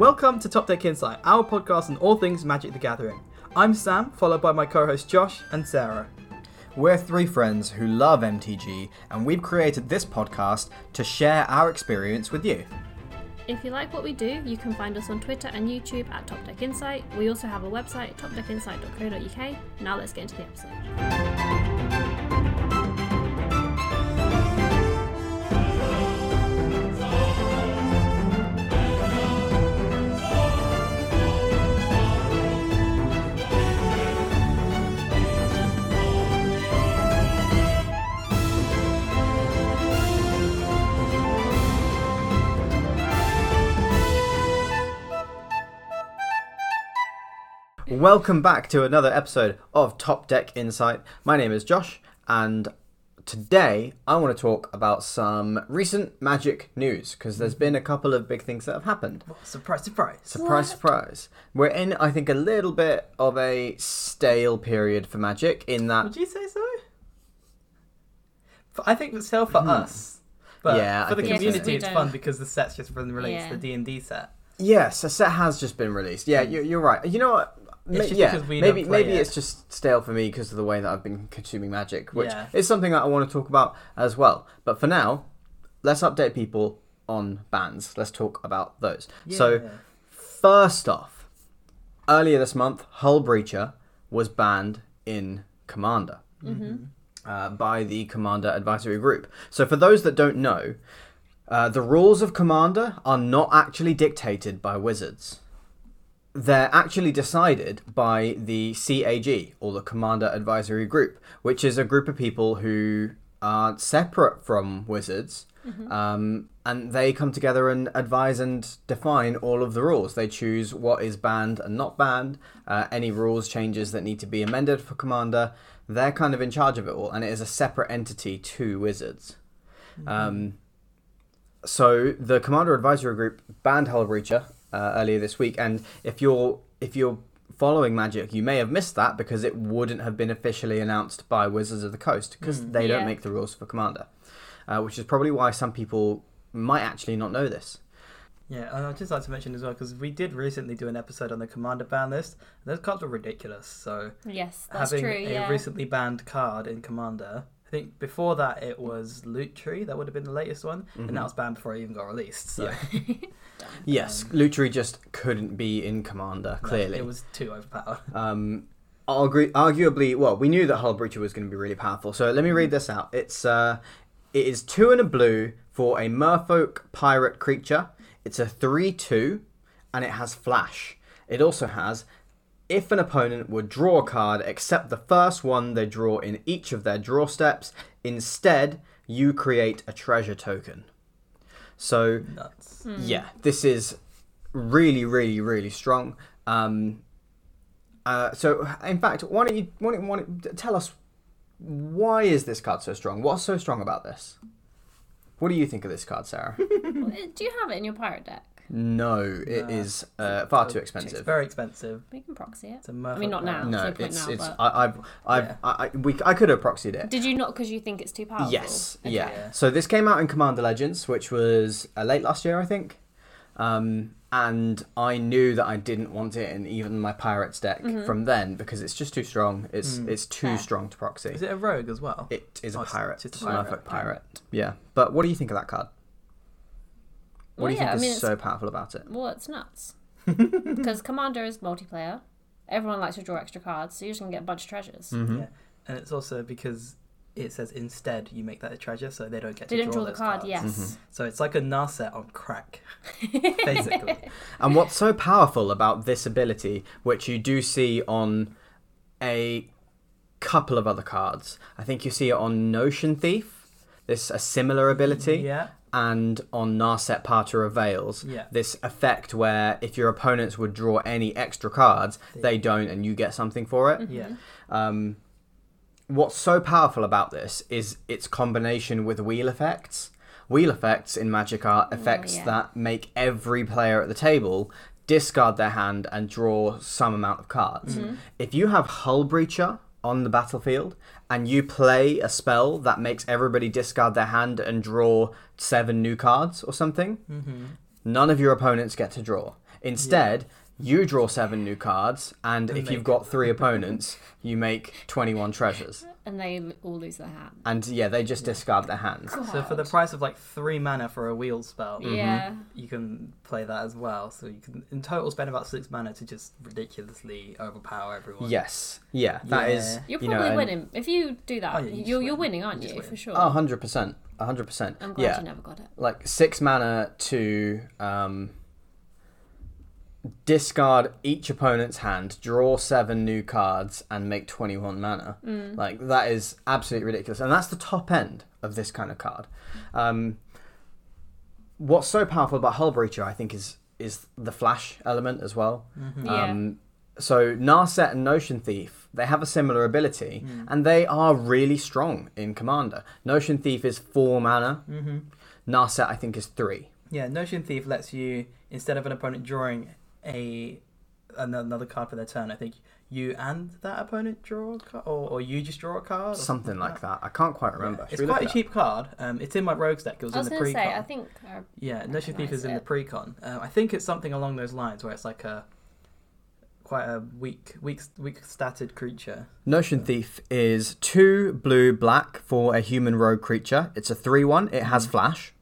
Welcome to Top Deck Insight, our podcast on all things Magic the Gathering. I'm Sam, followed by my co hosts Josh and Sarah. We're three friends who love MTG, and we've created this podcast to share our experience with you. If you like what we do, you can find us on Twitter and YouTube at Top Deck Insight. We also have a website, topdeckinsight.co.uk. Now let's get into the episode. Welcome back to another episode of Top Deck Insight. My name is Josh, and today I want to talk about some recent Magic news because there's been a couple of big things that have happened. Surprise, surprise. Surprise, surprise. We're in, I think, a little bit of a stale period for Magic in that Would you say so? I think it's still for us. But Hmm. Yeah, for I the think so. community, it's fun because the set's just been released, Yeah. the D&D set. Yes, a set has just been released. Yeah, you're, you're right. You know what? It's just yeah, because we maybe don't play maybe it. it's just stale for me because of the way that I've been consuming Magic, which Yeah. is something that I want to talk about as well. But for now, let's update people on bans. Let's talk about those. So first off, earlier this month, Hull Breacher was banned in Commander uh, by the Commander Advisory Group. So, for those that don't know, uh, the rules of Commander are not actually dictated by Wizards. They're actually decided by the CAG, or the Commander Advisory Group, which is a group of people who are separate from Wizards. Um, and they come together and advise and define all of the rules. They choose what is banned and not banned, uh, any rules changes that need to be amended for Commander. They're kind of in charge of it all, and it is a separate entity to Wizards. Um, so the Commander Advisory Group banned Hull Breacher uh, earlier this week, and if you're if you're following Magic, you may have missed that because it wouldn't have been officially announced by Wizards of the Coast because they don't make the rules for Commander, uh, which is probably why some people might actually not know this. Yeah, and I'd just like to mention as well, because we did recently do an episode on the Commander ban list. Those cards were ridiculous, so Yes, that's having true. a Yeah. recently banned card in Commander. I think before that it was Lutri, that would have been the latest one, and that was banned before it even got released. So Yes, Lutri just couldn't be in Commander. no, Clearly, it was too overpowered. Um, argu- arguably, well, we knew that Hull Breacher was going to be really powerful. So let me read this out. It's uh, it is two and a blue for a Merfolk pirate creature. It's a three-two, and it has flash. It also has. If an opponent would draw a card except the first one they draw in each of their draw steps, instead you create a treasure token. So Nuts. yeah, this is really, really, really strong. Um, uh, so, in fact, why don't you why don't, why don't, tell us why is this card so strong? What's so strong about this? What do you think of this card, Sarah? Do you have it in your pirate deck? No, it No. is uh, far too It's expensive. very expensive. We can proxy it. It's a I mean, not now. Merfolk There's No, no point it's now, it's but- I, I've I've Yeah. I, I, we I could have proxied it. Did you not because you think it's too powerful? Yes, Okay. yeah. Yeah. So this came out in Commander Legends, which was uh, late last year, I think. Um, and I knew that I didn't want it in even my Pirates deck from then because it's just too strong. It's it's too Fair. strong to proxy. Is it a rogue as well? It is Oh, a it's pirate, just a it's a pirate. Merfolk pirate. Yeah, but what do you think of that card? What Well, do you yeah, think I is mean, it's- so powerful about it? Well, it's nuts. Because Commander is multiplayer. Everyone likes to draw extra cards, so you're just gonna get a bunch of treasures. Mm-hmm. Yeah, and it's also because it says instead you make that a treasure, so they don't get They to didn't draw, draw the card, cards. yes. Mm-hmm. So it's like a Narset on crack, basically. And what's so powerful about this ability, which you do see on a couple of other cards, I think you see it on Notion Thief. This a similar ability. yeah, and on Narset Parter of Veils, Yeah. this effect where if your opponents would draw any extra cards, they don't, and you get something for it. yeah, Um, what's so powerful about this is its combination with wheel effects. Wheel effects in Magic are effects yeah. that make every player at the table discard their hand and draw some amount of cards. If you have Hull Breacher on the battlefield and you play a spell that makes everybody discard their hand and draw seven new cards or something, mm-hmm. none of your opponents get to draw. Instead, you draw seven new cards, and And if you've got three opponents, you make 21 treasures. And they all lose their hand. And yeah, they just discard their hands. So for the price of like three mana for a wheel spell, Yeah. you can play that as well. So you can in total spend about six mana to just ridiculously overpower everyone. Yes. Yeah, that is. Yeah. You're you probably know, and- winning. If you do that, Oh, yeah, you you're, you're winning, aren't You you? just For sure. Oh, 100%. 100%. I'm glad yeah. you never got it. like six mana to um, discard each opponent's hand, draw seven new cards, and make 21 mana. Mm. Like, that is absolutely ridiculous. And that's the top end of this kind of card. Um, what's so powerful about Hull Breacher, I think, is is the flash element as well. Yeah. Um, so Narset and Notion Thief, they have a similar ability, Hmm. and they are really strong in Commander. Notion Thief is four mana. hmm Narset, I think, is three. Yeah, Notion Thief lets you instead of an opponent drawing a another card for their turn, I think you and that opponent draw a card, or, or you just draw a card, or Something like that. I can't quite remember. Yeah. It's quite a it up? cheap card. Um, it's in my rogues deck. It was, I was in the going to pre-con. say, I think. Uh, Yeah, Notion Thief is in the recognise pre-con. Um, I think it's something along those lines where it's like a quite a weak, weak, weak statted creature. Notion Thief is two blue black for a human rogue creature. It's a 3 1. It has flash.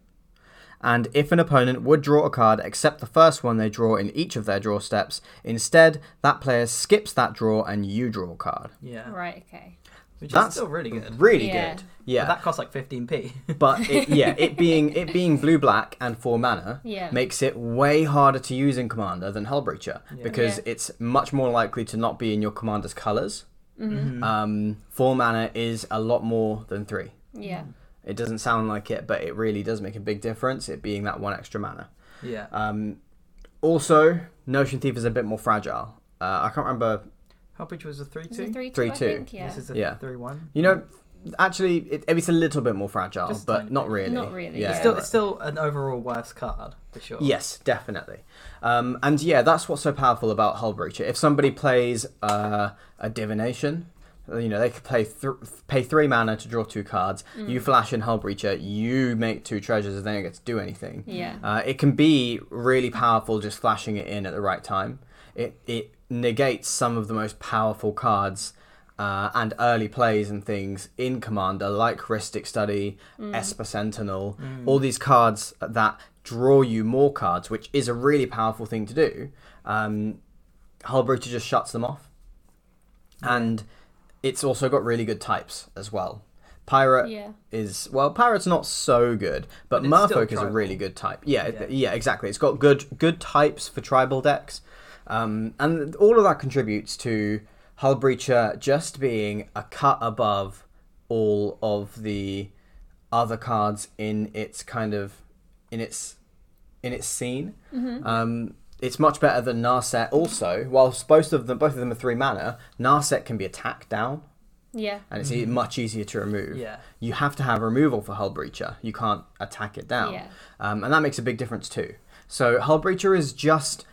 And if an opponent would draw a card except the first one they draw in each of their draw steps, instead, that player skips that draw and you draw a card. Yeah, right, okay. which That's is still really good. Really Yeah. good. But Yeah. that costs like 15p. But it, yeah, it being it being blue black and four mana Yeah. makes it way harder to use in Commander than Hullbreacher Yeah. because Yeah. it's much more likely to not be in your commander's colors. Mm-hmm. Um, four mana is a lot more than three. Yeah. It doesn't sound like it, but it really does make a big difference. It being that one extra mana. yeah. Um, also, Notion Thief is a bit more fragile. Uh, I can't remember. Hubbridge was a 3 Is it 2. 3 Three, 2? I two. think, yeah. This is a Yeah. 3 1. You know, actually, it, it's a little bit more fragile, Just a but tiny not bit. really. Not really, Yeah. It's still, it's still an overall worse card, for sure. Yes, definitely. Um, and yeah, that's what's so powerful about Hull Breacher. If somebody plays uh, a divination, you know, they could play th- pay three mana to draw two cards. Mm. You flash in Hull Breacher, you make two treasures, and they don't get to do anything. Yeah. Uh, it can be really powerful just flashing it in at the right time. It it negates some of the most powerful cards uh, and early plays and things in Commander, like Rhystic Study, Esper Sentinel, all these cards that draw you more cards, which is a really powerful thing to do. Um, Hull Breacher just shuts them off, and it's also got really good types as well. Pirate Yeah. is well, pirate's not so good, but, But Merfolk is a really good type. Yeah, yeah, Yeah. exactly. It's got good good types for tribal decks, um, and all of that contributes to Hull Breacher just being a cut above all of the other cards in its kind of in its in its scene. Um, it's much better than Narset. Also, whilst both of them both of them are three mana, Narset can be attacked down Yeah. and it's e much easier to remove. Mm-hmm. Yeah. You have to have removal for Hull Breacher. You can't attack it down. Yeah. Um, and that makes a big difference too. So Hull Breacher is just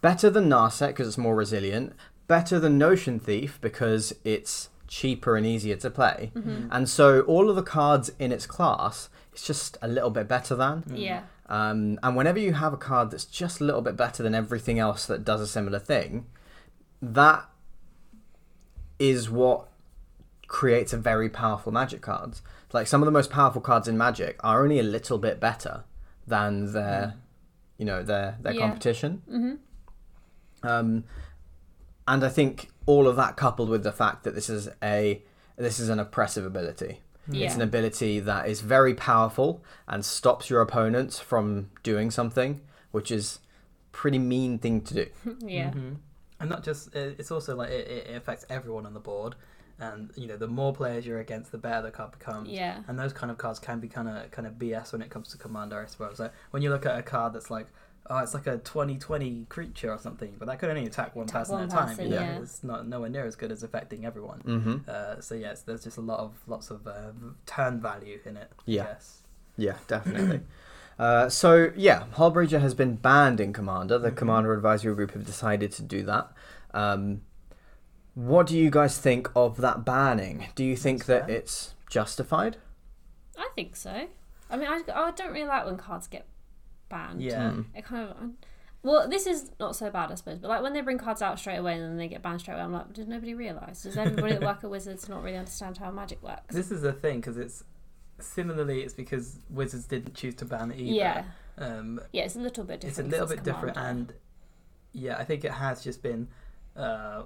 better than Narset because it's more resilient, better than Notion Thief because it's cheaper and easier to play. Mm-hmm. And so all of the cards in its class, it's just a little bit better than. Yeah. Um, and whenever you have a card that's just a little bit better than everything else that does a similar thing, that is what creates a very powerful magic cards. Like some of the most powerful cards in Magic are only a little bit better than their, you know, their their Yeah. competition. Mm-hmm. Um, and I think all of that coupled with the fact that this is a this is an oppressive ability. It's Yeah. an ability that is very powerful and stops your opponents from doing something, which is pretty mean thing to do. Yeah. hmm And not just it's also like it, it affects everyone on the board. And, you know, the more players you're against, the better the card becomes. Yeah. And those kind of cards can be kind of kind of BS when it comes to Commander, I suppose. Like when you look at a card that's like, oh, it's like a 2020 creature or something, but that could only attack one Attack person one at a time. person, you know? yeah. It's not nowhere near as good as affecting everyone. hmm Uh, so yes, there's just a lot of lots of uh, turn value in it. Yeah. Yes. Yeah, definitely. uh, so yeah, Hullbreacher has been banned in Commander. The Mhm. Commander Advisory Group have decided to do that. Um, what do you guys think of that banning? Do you think That's that fair. it's justified? I think so. I mean, I, I don't really like when cards get banned. Yeah. Hmm. It kind of. Well, this is not so bad, I suppose. But like when they bring cards out straight away and then they get banned straight away, I'm like, did nobody realise? Does everybody that work at Wizards not really understand how magic works? This is the thing because it's similarly it's because Wizards didn't choose to ban it either. Yeah, Um, yeah, it's a little bit it's a little bit different, and yeah, I think it has just been. Uh,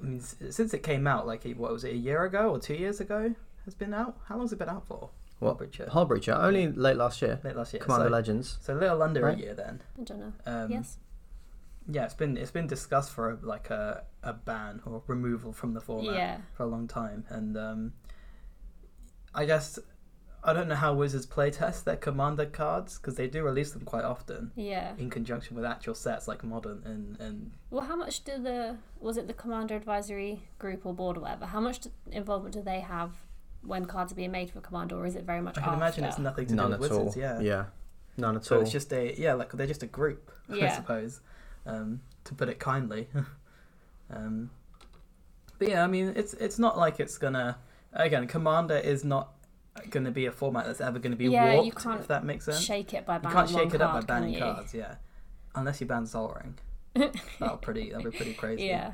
I mean, since it came out, like what was it, a year ago or two years ago? Has been out. How long's it been out for? What? Breacher? Hull Breacher, only late last year. Late last year. Commander so, Legends. so a little under Right. a year then. I don't know. Um, yes. Yeah, it's been it's been discussed for like a, a ban or removal from the format Yeah. for a long time, and um, I guess I don't know how Wizards play test their commander cards because they do release them quite often Yeah. in conjunction with actual sets like Modern and and Well, how much do the was it the Commander Advisory Group or board or whatever? How much d- involvement do they have when cards are being made for Commander, or is it very much? I can imagine it's nothing to None do at with all. Wizards. Yeah. Yeah. None at So all. it's just a yeah, like they're just a group, I suppose, um, to put it kindly. um, but yeah, I mean, it's it's not like it's gonna again. Commander is not gonna be a format that's ever gonna be Yeah, you can't if that makes sense. Shake it by banning. you banning can't shake it up by card, can banning cards. Yeah, unless you ban Sol Ring. That'll pretty. That'll be pretty crazy. Yeah,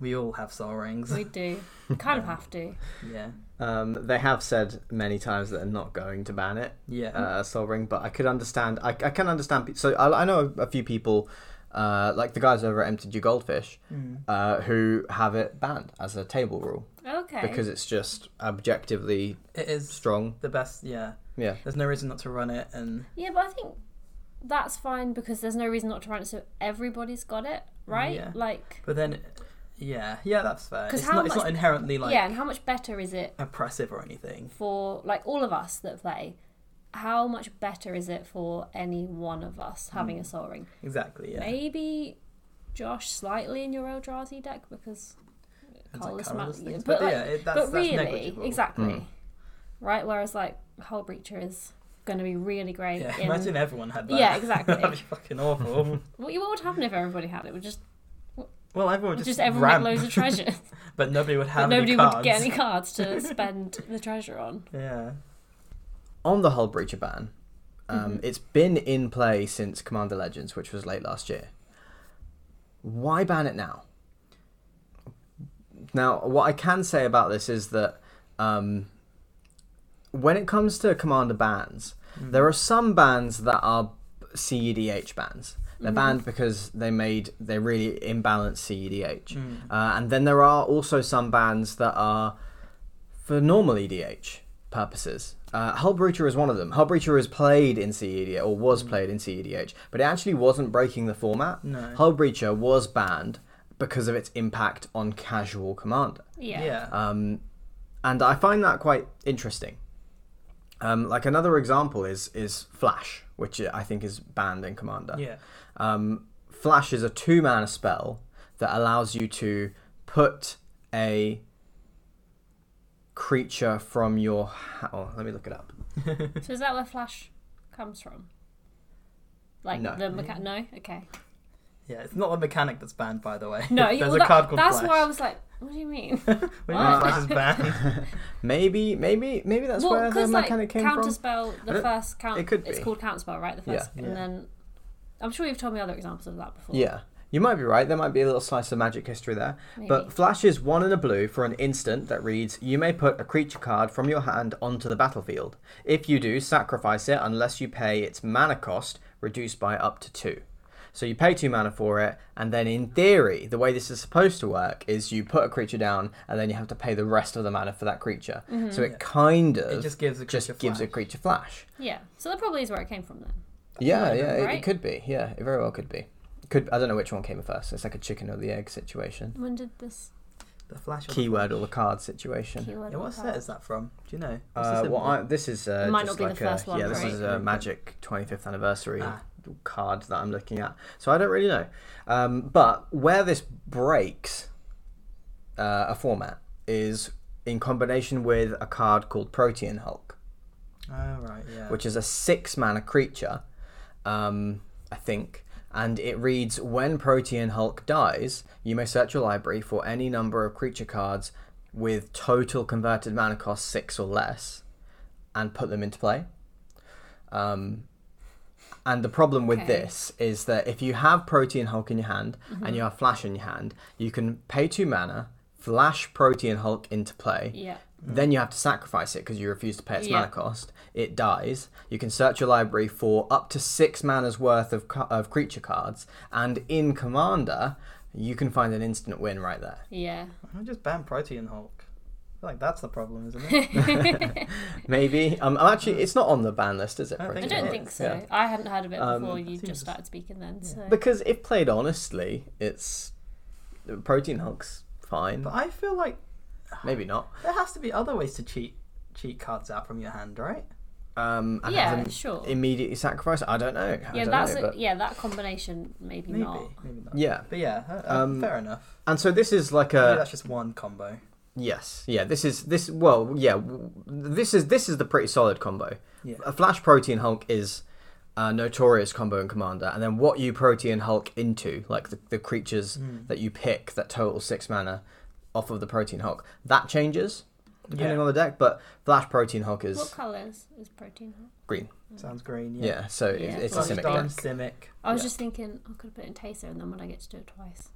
We all have Sol Rings. we do. kind of have to. yeah. Um, they have said many times that they're not going to ban it, Yeah. uh, Sol Ring, but I could understand. I, I can understand. pe- So I, I know a few people, uh, like the guys over at MTG Goldfish, Mm. uh, who have it banned as a table rule Okay. because it's just objectively It is strong. the best. Yeah. Yeah. There's no reason not to run it, and yeah, but I think that's fine because there's no reason not to run it, so everybody's got it, right? Yeah. Like, but then, yeah, yeah, that's fair. 'Cause It's how not. It's not inherently like yeah, and how much better is it oppressive or anything. for like all of us that play? How much better is it for any one of us having a Sol Ring? Exactly. Yeah. Maybe Josh slightly in your Eldrazi deck because It's colourless like ma- things, but, but, like, yeah, it, that's, but that's really, negligible. exactly, Mm. right? Whereas like Hull Breacher is going to be really great. Yeah, in... imagine everyone had that. Yeah, exactly. That'd be fucking awful. What, what would happen if everybody had it? Would just well, everyone would just, just, everyone ramp, make loads of treasure, but nobody would but have nobody any cards. would get any cards to spend the treasure on. Yeah. On the Hull Breacher ban, um, Mhm. it's been in play since Commander Legends, which was late last year. Why ban it now? Now, what I can say about this is that um, when it comes to Commander bans, Mm. there are some bans that are CEDH bans. They're Mhm. banned because they made they really imbalanced CEDH. Mm. Uh, and then there are also some bans that are for normal EDH purposes. Uh, Hull Breacher is one of them. Hull Breacher is played in CEDH, or was Mm. played in CEDH, but it actually wasn't breaking the format. No. Hull Breacher was banned because of its impact on casual Commander. Yeah. Yeah. Um, and I find that quite interesting. Um, like another example is is Flash, which I think is banned in Commander. yeah. Um, Flash is a two mana spell that allows you to put a creature from your. Ha- oh, let me look it up. So is that where Flash comes from? Like No. the mecha- no, okay. Yeah, it's not a mechanic that's banned, by the way. No, there's well, a that- card called that's Flash. why I was like, what do you mean? What do you mean What? Flash is banned? maybe, maybe, maybe that's well, where the because like mechanic came from. counterspell, I the don't- first count, it could it's be. called counterspell, right? The Yeah. first, Yeah. and then I'm sure you've told me other examples of that before. Yeah, you might be right. There might be a little slice of magic history there. maybe. But Flash is one in a blue for an instant that reads You may put a creature card from your hand onto the battlefield. If you do, sacrifice it unless you pay its mana cost reduced by up to two. So you pay two mana for it, and then in theory, the way this is supposed to work is you put a creature down, and then you have to pay the rest of the mana for that creature. Mm-hmm. So it kind of It just gives a just creature gives a flash. creature flash. yeah, so that probably is where it came from then. Yeah, Right, yeah, it, it could be. Yeah, it very well could be. Could I don't know which one came first. It's like a chicken or the egg situation. When did this The Flash. or the Keyword Flash? or the card situation. keyword? Yeah, what set out? is that from? Do you know? What's Uh, symbol? well, I, this is uh, might just not be like the first a, one, yeah, this right? is a Magic 25th anniversary Ah. Card that I'm looking at. So I don't really know. Um, but where this breaks uh, a format is in combination with a card called Protean Hulk, Oh right, yeah. which is a six mana creature, um, I think. And it reads When Protean Hulk dies, you may search your library for any number of creature cards with total converted mana cost six or less and put them into play. Um, And the problem with Okay. this is that if you have Protean Hulk in your hand Mm-hmm. and you have Flash in your hand, you can pay two mana, flash Protean Hulk into play. Yeah. Then you have to sacrifice it because you refuse to pay its Yeah. mana cost. It dies. You can search your library for up to six mana's worth of, ca- of creature cards, and in Commander, you can find an instant win right there. Yeah. I just ban Protean Hulk. I feel like that's the problem, isn't it? Maybe. Um, I'm actually, it's not on the ban list, is it? I don't I think don't think so. Yeah. I hadn't heard of it Um, before you seems- just started speaking then. So Because if played honestly, it's Protean Hulk's fine. but I feel like Maybe not. there has to be other ways to cheat cheat cards out from your hand, right? Um, and yeah, have them sure. immediately sacrifice. I don't know. I yeah, don't that's know, a, but- yeah that combination maybe, Maybe, not. maybe not. yeah. But yeah, uh, Um, fair enough. And so this is like Maybe a that's just one combo. Yes, yeah. This is this. Well, yeah. This is this is the pretty solid combo. Yeah. A Flash Protean Hulk is a notorious combo in Commander, and then what you Protean Hulk into, like the, the creatures Mm. that you pick that total six mana off of the Protean Hulk, that changes depending Yeah. on the deck. But Flash Protean Hulk is What colours is Protean? Hulk? green. Sounds green. Yeah, Yeah. so Yeah, it's, it's a Flash Simic Darn deck. Simic. I was Yeah. just thinking I could have put it in Teysa and then would I get to do it twice?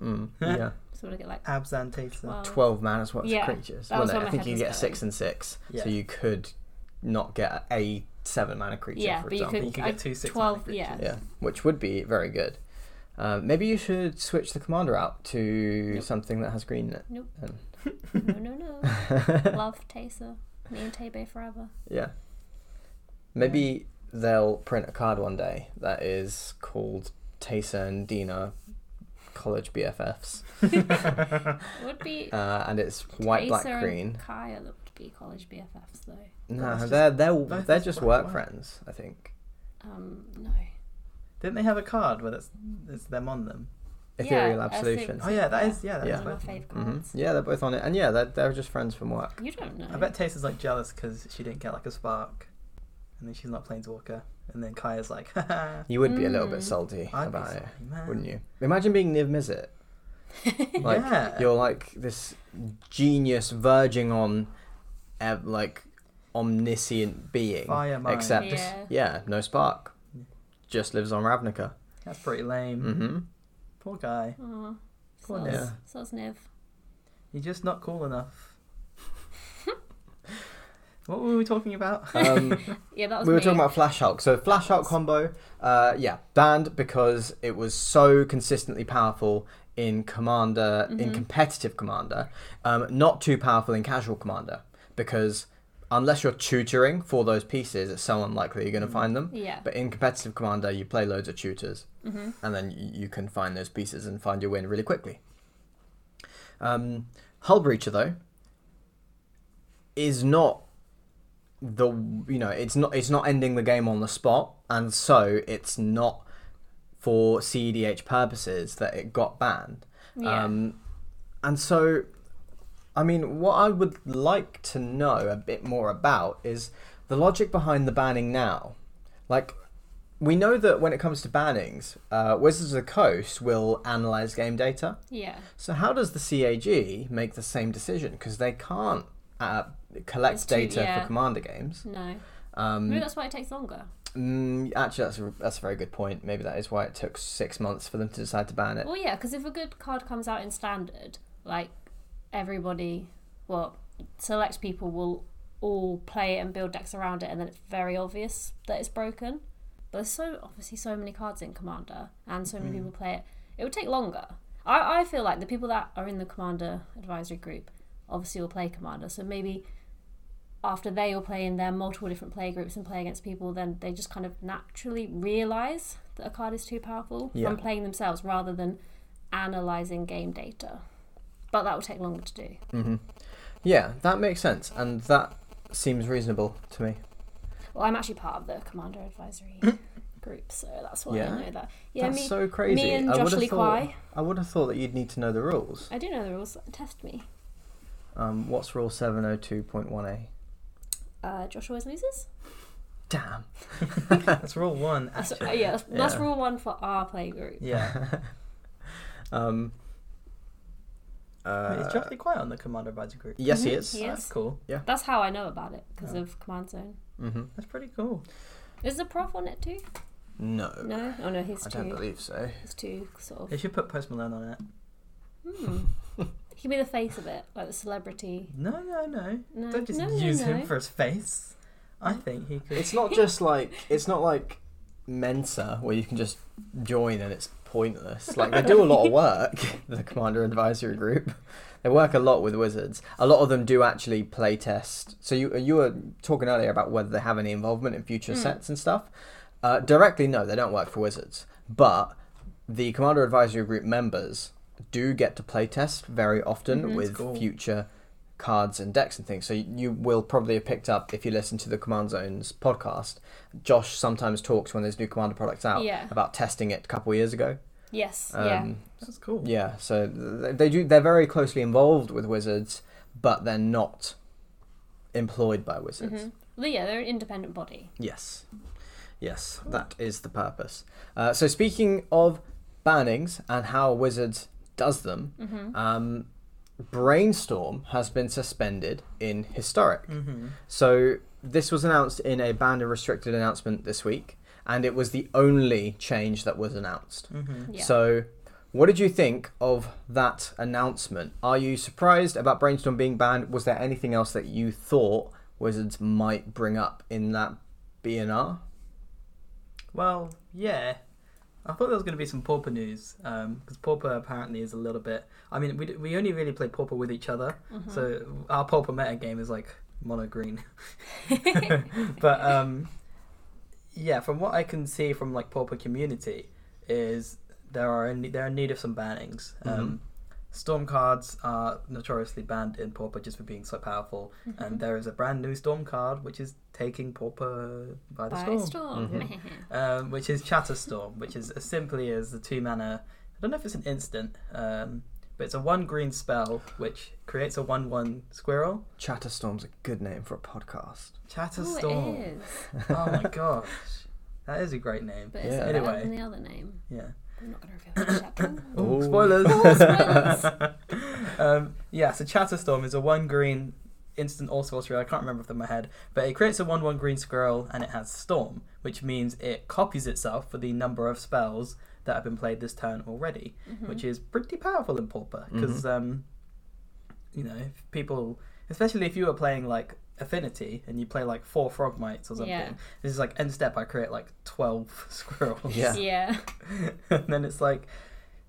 Mm, yeah. So would I get like Abzan Teysa. Well, 12 mana's worth Yeah, of creatures. that Well, was no, I think you get going. six and six, Yeah. so you could not get a seven mana creature, Yeah, for but you example. could- You could get two six 12 mana yeah. creatures. Yeah, which would be very good. Uh, maybe you should switch the commander out to Nope. something that has green in it. Nope. And- no no no. Love Teysa. Me and Tebe forever. yeah. Maybe they'll print a card one day that is called Teysa and Dina College BFFs, would be uh, and it's white, black, Teysa green. Kaya that would be college BFFs though. No, That's just- they're they're both they're is just black, work white. friends, I think. Um no. Didn't they have a card where it's, it's them on them? Ethereal Yeah, Absolution. Oh yeah, that is yeah, that Yeah. is One of my of them. fave hmm cards. Yeah, they're both on it, and yeah, they're, they're just friends from work. You don't know. I bet Teysa's like jealous because she didn't get like a spark, and then she's not Planeswalker, and then Kaya's like. You would be a little bit Mm. salty I'd be about sorry, it, man. wouldn't you? Imagine being Niv Mizzet. Like yeah. you're like this genius verging on, uh, like omniscient being, Fire mind. except Yeah. yeah, no spark, just lives on Ravnica. That's pretty lame. hmm Poor guy. Aw, Poor so's, Niv. so's Niv. You're just not cool enough. What were we talking about? Um, Yeah, that was we were me. talking about Flash Hulk. So Flash Hulk combo, uh, yeah, banned because it was so consistently powerful in Commander, in Mhm. competitive Commander, um, not too powerful in casual Commander because unless you're tutoring for those pieces, it's so unlikely you're going to Mm. find them. Yeah. But in competitive Commander, you play loads of tutors, hmm and then you, you can find those pieces and find your win really quickly. Um, Hull Breacher though is not the you know it's not it's not ending the game on the spot, and so it's not for CEDH purposes that it got banned. Yeah. Um, and so, I mean, what I would like to know a bit more about is the logic behind the banning now. Like, we know that when it comes to bannings, uh, Wizards of the Coast will analyze game data. yeah. So, how does the CAG make the same decision? Because they can't uh, collect too- data yeah. for commander games. No. Um, Maybe that's why it takes longer. mm, actually, that's a, that's a very good point. Maybe that is why it took six months for them to decide to ban it. Well, yeah, because if a good card comes out in standard, like everybody, well, select people will all play it and build decks around it, and then it's very obvious that it's broken. But there's so obviously so many cards in Commander, and so many Mm. people play it. It would take longer. I, I feel like the people that are in the Commander advisory group obviously will play Commander, so maybe after they all play in their multiple different play groups and play against people, then they just kind of naturally realize that a card is too powerful yeah. from playing themselves rather than analyzing game data. But that will take longer to do. Mm-hmm. Yeah, that makes sense, and that seems reasonable to me. Well, I'm actually part of the commander advisory group, so that's why yeah. I know that. Yeah, that's me, so crazy. Me and I Josh Lee thought, Kwai. I would have thought that you'd need to know the rules. I do know the rules. Test me. Um, what's rule 702.1a? Uh, Josh always loses. Damn. That's rule one. That's, uh, yeah, that's, that's rule one for our play group. Yeah. um. Wait, Uh, is Josh Lee Kwai on the Commander Advisor group? yes, he Mhm, is. he is. That's cool. Yeah. That's how I know about it because Yeah. of Command Zone. Mm-hmm. That's pretty cool. Is the prof on it too? No, No, oh no, he's I too. don't believe so. He's too sort They of. should put Post Malone on it. Hmm. he can be the face of it, like the celebrity. No, no, no. No, Don't just no, no, use no. him for his face. I think he could. It's not just like it's not like Mensa where you can just join and it's pointless. Like they do a lot of work. The Commander Advisory Group, they work a lot with wizards. A lot of them do actually play test. So you you were talking earlier about whether they have any involvement in future Mm. sets and stuff. Uh, directly, no, they don't work for wizards. But the Commander Advisory Group members do get to playtest very often Mhm. with cool. future cards and decks and things. So you will probably have picked up if you listen to the Command Zones podcast. Josh sometimes talks when there's new Commander products out Yeah. about testing it a couple years ago. Yes. Um, yeah. That's cool. yeah. So they do. They're very closely involved with Wizards, but they're not employed by Wizards. hmm Well, yeah, they're an independent body. Yes. Yes, that is the purpose. Uh, so speaking of bannings and how Wizards does them, hmm um, Brainstorm has been suspended in Historic. Mm-hmm. So this was announced in a banned and restricted announcement this week, and it was the only change that was announced. Mm-hmm. Yeah. So, what did you think of that announcement? Are you surprised about Brainstorm being banned? Was there anything else that you thought Wizards might bring up in that BNR? Well, yeah. I thought there was going to be some Pauper news because Pauper apparently is a little bit. I mean, we, we only really play Pauper with each other, Mhm. so our Pauper meta game is like mono green. but um, yeah, from what I can see from like Pauper community, is there are in, they're in need of some bannings. Um, Storm cards are notoriously banned in Pauper just for being so powerful, Mm-hmm. and there is a brand new Storm card which is taking Pauper by the By storm storm. Mhm. um, which is Chatterstorm, which is as simply as the two mana. I don't know if it's an instant, um, but it's a one green spell which creates a one one squirrel. Chatterstorm's a good name for a podcast. Ooh, Chatterstorm. it is. oh my gosh, that is a great name. But it's Yeah. yeah. Anyway. than the other name. Yeah. We're not going to reveal the chapter. Ooh, Ooh. spoilers. Oh, spoilers. um, yeah, so Chatterstorm is a one green instant all sorcery. I can't remember off the top of my head, but it creates a one one green squirrel and it has Storm, which means it copies itself for the number of spells that have been played this turn already, Mhm. which is pretty powerful in Pauper because um, you know if people, especially if you were playing like Affinity and you play like four Frogmites or something. Yeah. This is like end step. I create like twelve squirrels. Yeah. Yeah. and then it's like,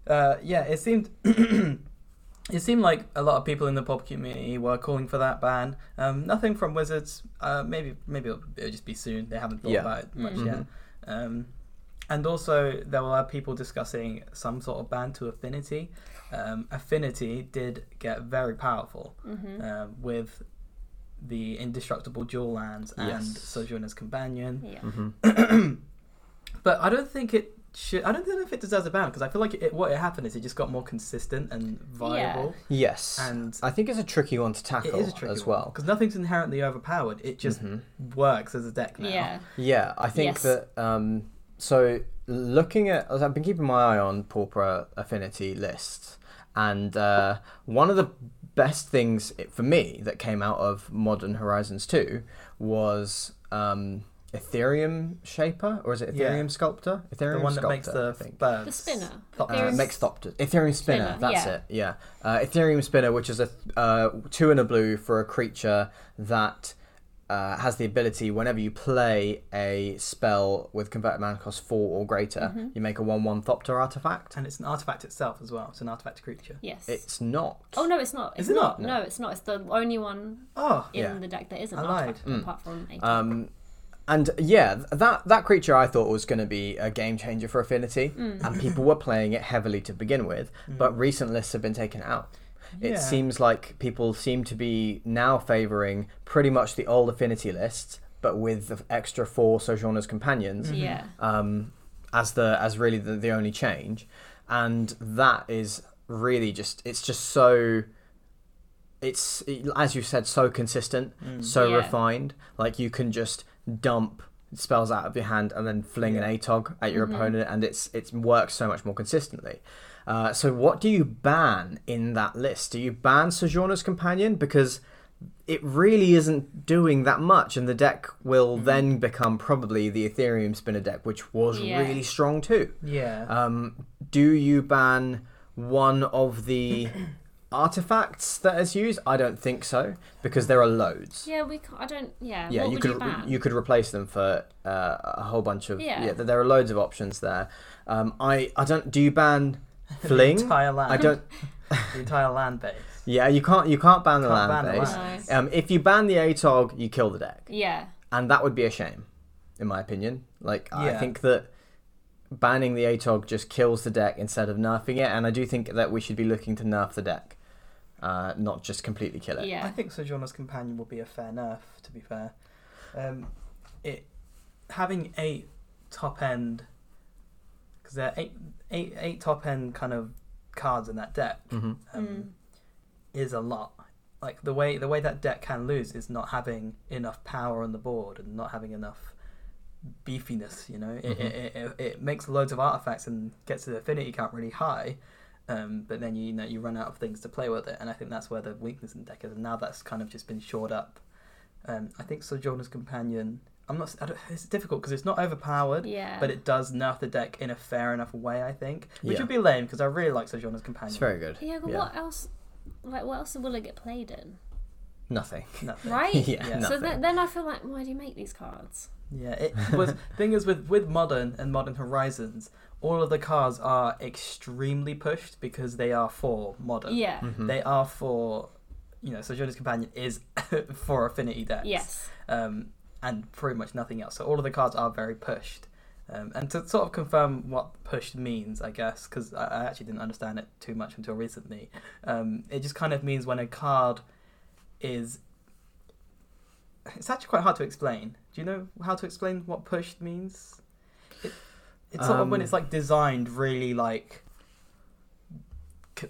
uh, yeah, it seemed. It seemed like a lot of people in the pop community were calling for that ban. Um, nothing from Wizards. Uh, maybe maybe it'll, it'll just be soon. They haven't thought Yeah. about it much Mhm. yet. Um, and also there were people discussing some sort of ban to Affinity. Um, Affinity did get very powerful hmm um, with the indestructible dual lands and Yes. Sojourner's Companion. Yeah. hmm But I don't think it should. I don't know if it deserves a ban because I feel like it, what it happened is it just got more consistent and viable. Yeah. Yes. And I think it's a tricky one to tackle is a tricky as well. because nothing's inherently overpowered. It just Mhm. works as a deck now. Yeah. Yeah, I think Yes. that. Um, so looking at, I've been keeping my eye on Pauper Affinity lists, and uh, one of the best things for me that came out of Modern Horizons 2 was um, Etherium Shaper, or is it Yeah. Etherium Sculptor? Etherium the one that Sculptor, makes the I think. birds. The spinner. Thopters. Uh, Etherium- makes Thopters. Etherium Spinner, Spinner, that's yeah. it, yeah. Uh, Etherium Spinner, which is a uh, two and a blue for a creature that uh, has the ability, whenever you play a spell with converted mana cost four or greater, Mhm. you make a 1 1 Thopter artifact. and it's an artifact itself as well. It's an artifact creature. Yes. It's not. oh no, it's not. It's Is it not? No, it's not. It's the only one Oh, in Yeah. the deck that isn't I lied. artifact, Mm. apart from eight. Um, and yeah, that that creature I thought was going to be a game changer for Affinity, Mm. and people were playing it heavily to begin with. But Mm. recent lists have been taken out. It Yeah. seems like people seem to be now favouring pretty much the old Affinity lists, but with the extra four Sojourner's companions Mhm. Yeah. um, as the as really the, the only change, and that is really just it's just so. It's as you said, so consistent, Mm. so Yeah. refined. Like you can just dump spells out of your hand and then fling an Yeah. ATOG at your Mhm. opponent, and it's it works so much more consistently. Uh, so what do you ban in that list? Do you ban Sojourner's Companion because it really isn't doing that much, and the deck will then become probably the Etherium spinner deck, which was Yeah. really strong too. Yeah. Um, do you ban one of the artifacts that is used? I don't think so because there are loads. Yeah, we. Can't, I don't. Yeah. Yeah, what you would could you ban? you could replace them for uh, a whole bunch of Yeah. yeah. There are loads of options there. Um, I I don't. Do you ban The fling? entire land. I don't. The entire land base. Yeah, you can't you can't ban the Can't land ban the base. land. Um, if you ban the ATOG, you kill the deck, Yeah. and that would be a shame, in my opinion. Like I Yeah. think that banning the ATOG just kills the deck instead of nerfing it, and I do think that we should be looking to nerf the deck, uh, not just completely kill it. I Yeah. think Sojourner's Companion will be a fair nerf, to be fair. Um, it having eight top end because there are eight, eight, eight top end kind of cards in that deck hmm um, Mm. is a lot. Like the way the way that deck can lose is not having enough power on the board and not having enough beefiness. You know, it, Mhm. it, it, it makes loads of artifacts and gets the affinity count really high. Um, but then you, you know you run out of things to play with it, and I think that's where the weakness in the deck is. And now that's kind of just been shored up. Um, I think Sojourner's Companion. I'm not. I don't, it's difficult because it's not overpowered, Yeah. but it does nerf the deck in a fair enough way. I think, which Yeah. would be lame because I really like Sojourner's Companion. It's very good. Yeah, but Yeah. what else? Like, what else will it get played in? Nothing. Nothing. Right? Yeah, Yeah. So nothing. then, then I feel like, why do you make these cards? Yeah, it was. thing is with with modern and modern horizons, all of the cards are extremely pushed because they are for modern. Yeah. Mhm. They are for, you know, Sojourner's Companion is for affinity decks. Yes. Um, and pretty much nothing else. So all of the cards are very pushed. Um, and to sort of confirm what pushed means, I guess, because I, I actually didn't understand it too much until recently. Um, it just kind of means when a card is. It's actually quite hard to explain. Do you know how to explain what pushed means? It, it's sort of when Um, it's like designed really like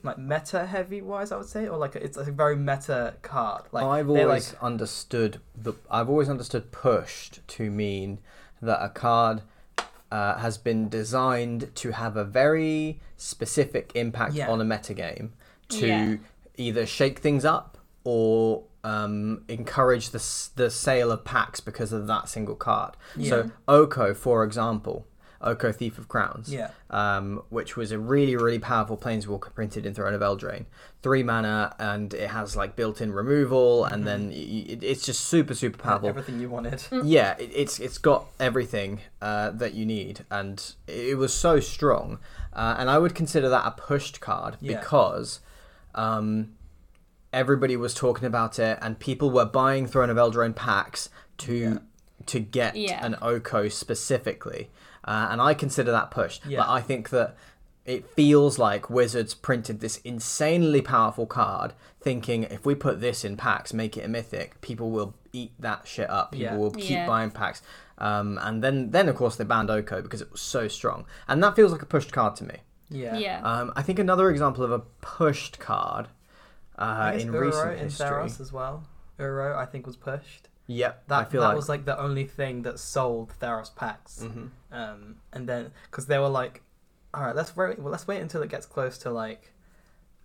like meta heavy wise, I would say, or like it's a very meta card. Like I've always like understood the. I've always understood pushed to mean that a card uh, has been designed to have a very specific impact Yeah. on a metagame to Yeah. either shake things up or um, encourage the the sale of packs because of that single card. Yeah. So Oko, for example, Oko Thief of Crowns yeah. um, which was a really, really powerful planeswalker printed in Throne of Eldraine. Three mana, and it has like built-in removal, and then y- y- it, it's just super, super powerful. Everything you wanted. Yeah, it, it's it's got everything uh, that you need, and it was so strong. Uh, and I would consider that a pushed card Yeah. because um, everybody was talking about it, and people were buying Throne of Eldraine packs to Yeah. to get Yeah. an Oko specifically, uh, and I consider that push. Yeah. But I think that it feels like Wizards printed this insanely powerful card, thinking if we put this in packs, make it a mythic, people will eat that shit up. People Yeah. will keep Yeah. buying packs. Um, and then, then of course they banned Oko because it was so strong, and that feels like a pushed card to me. Yeah. Yeah. Um, I think another example of a pushed card uh, I guess in Uro recent in history. Theros as well. Uro, I think, was pushed. Yep, That I feel that like. was like the only thing that sold Theros packs. Mhm. Um, and then because they were like, all right, let's wait. Well, let's wait until it gets close to like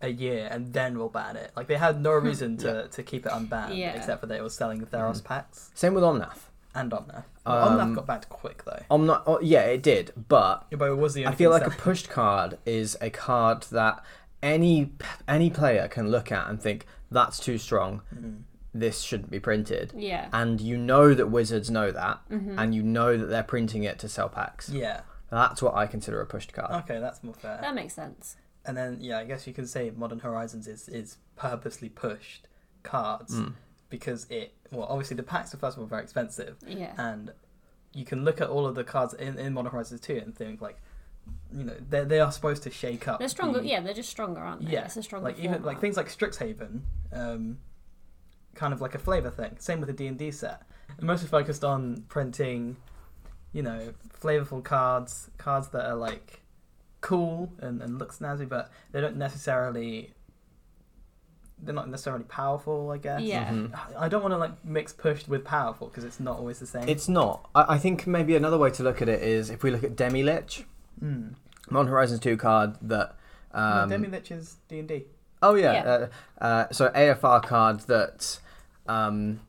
a year, and then we'll ban it. Like they had no reason to, to keep it unbanned, Yeah. except for that it was selling Theros Mhm. packs Same with Omnath. and Omnath. Um, Omnath got banned quick though. Omnath, oh, yeah, it did, but Yeah, but it was the I feel thing like a pushed card is a card that any any player can look at and think that's too strong. Mm. This shouldn't be printed. yeah. And you know that Wizards know that, Mhm. and you know that they're printing it to sell packs. Yeah. That's what I consider a pushed card. Okay, that's more fair. That makes sense. And then yeah, I guess you can say Modern Horizons is is purposely pushed cards Mm. because it well obviously the packs are first of all very expensive Yeah. and you can look at all of the cards in, in Modern Horizons 2 and think like you know they they are supposed to shake up They're stronger. the- Yeah, they're just stronger, aren't they? yeah It's a stronger like even like things like Strixhaven um kind of like a flavor thing same with the D&D set and mostly focused on printing you know flavorful cards cards that are like cool and, and look snazzy but they don't necessarily they're not necessarily powerful i guess Yeah. Mhm. i don't want to like mix pushed with powerful because it's not always the same It's not. I, I think maybe another way to look at it is if we look at Demi Lich, mm. Modern Horizons 2 card that. Um, no, Demi Lich is D&D Oh yeah. Yeah. Uh, uh, so AFR card that Um,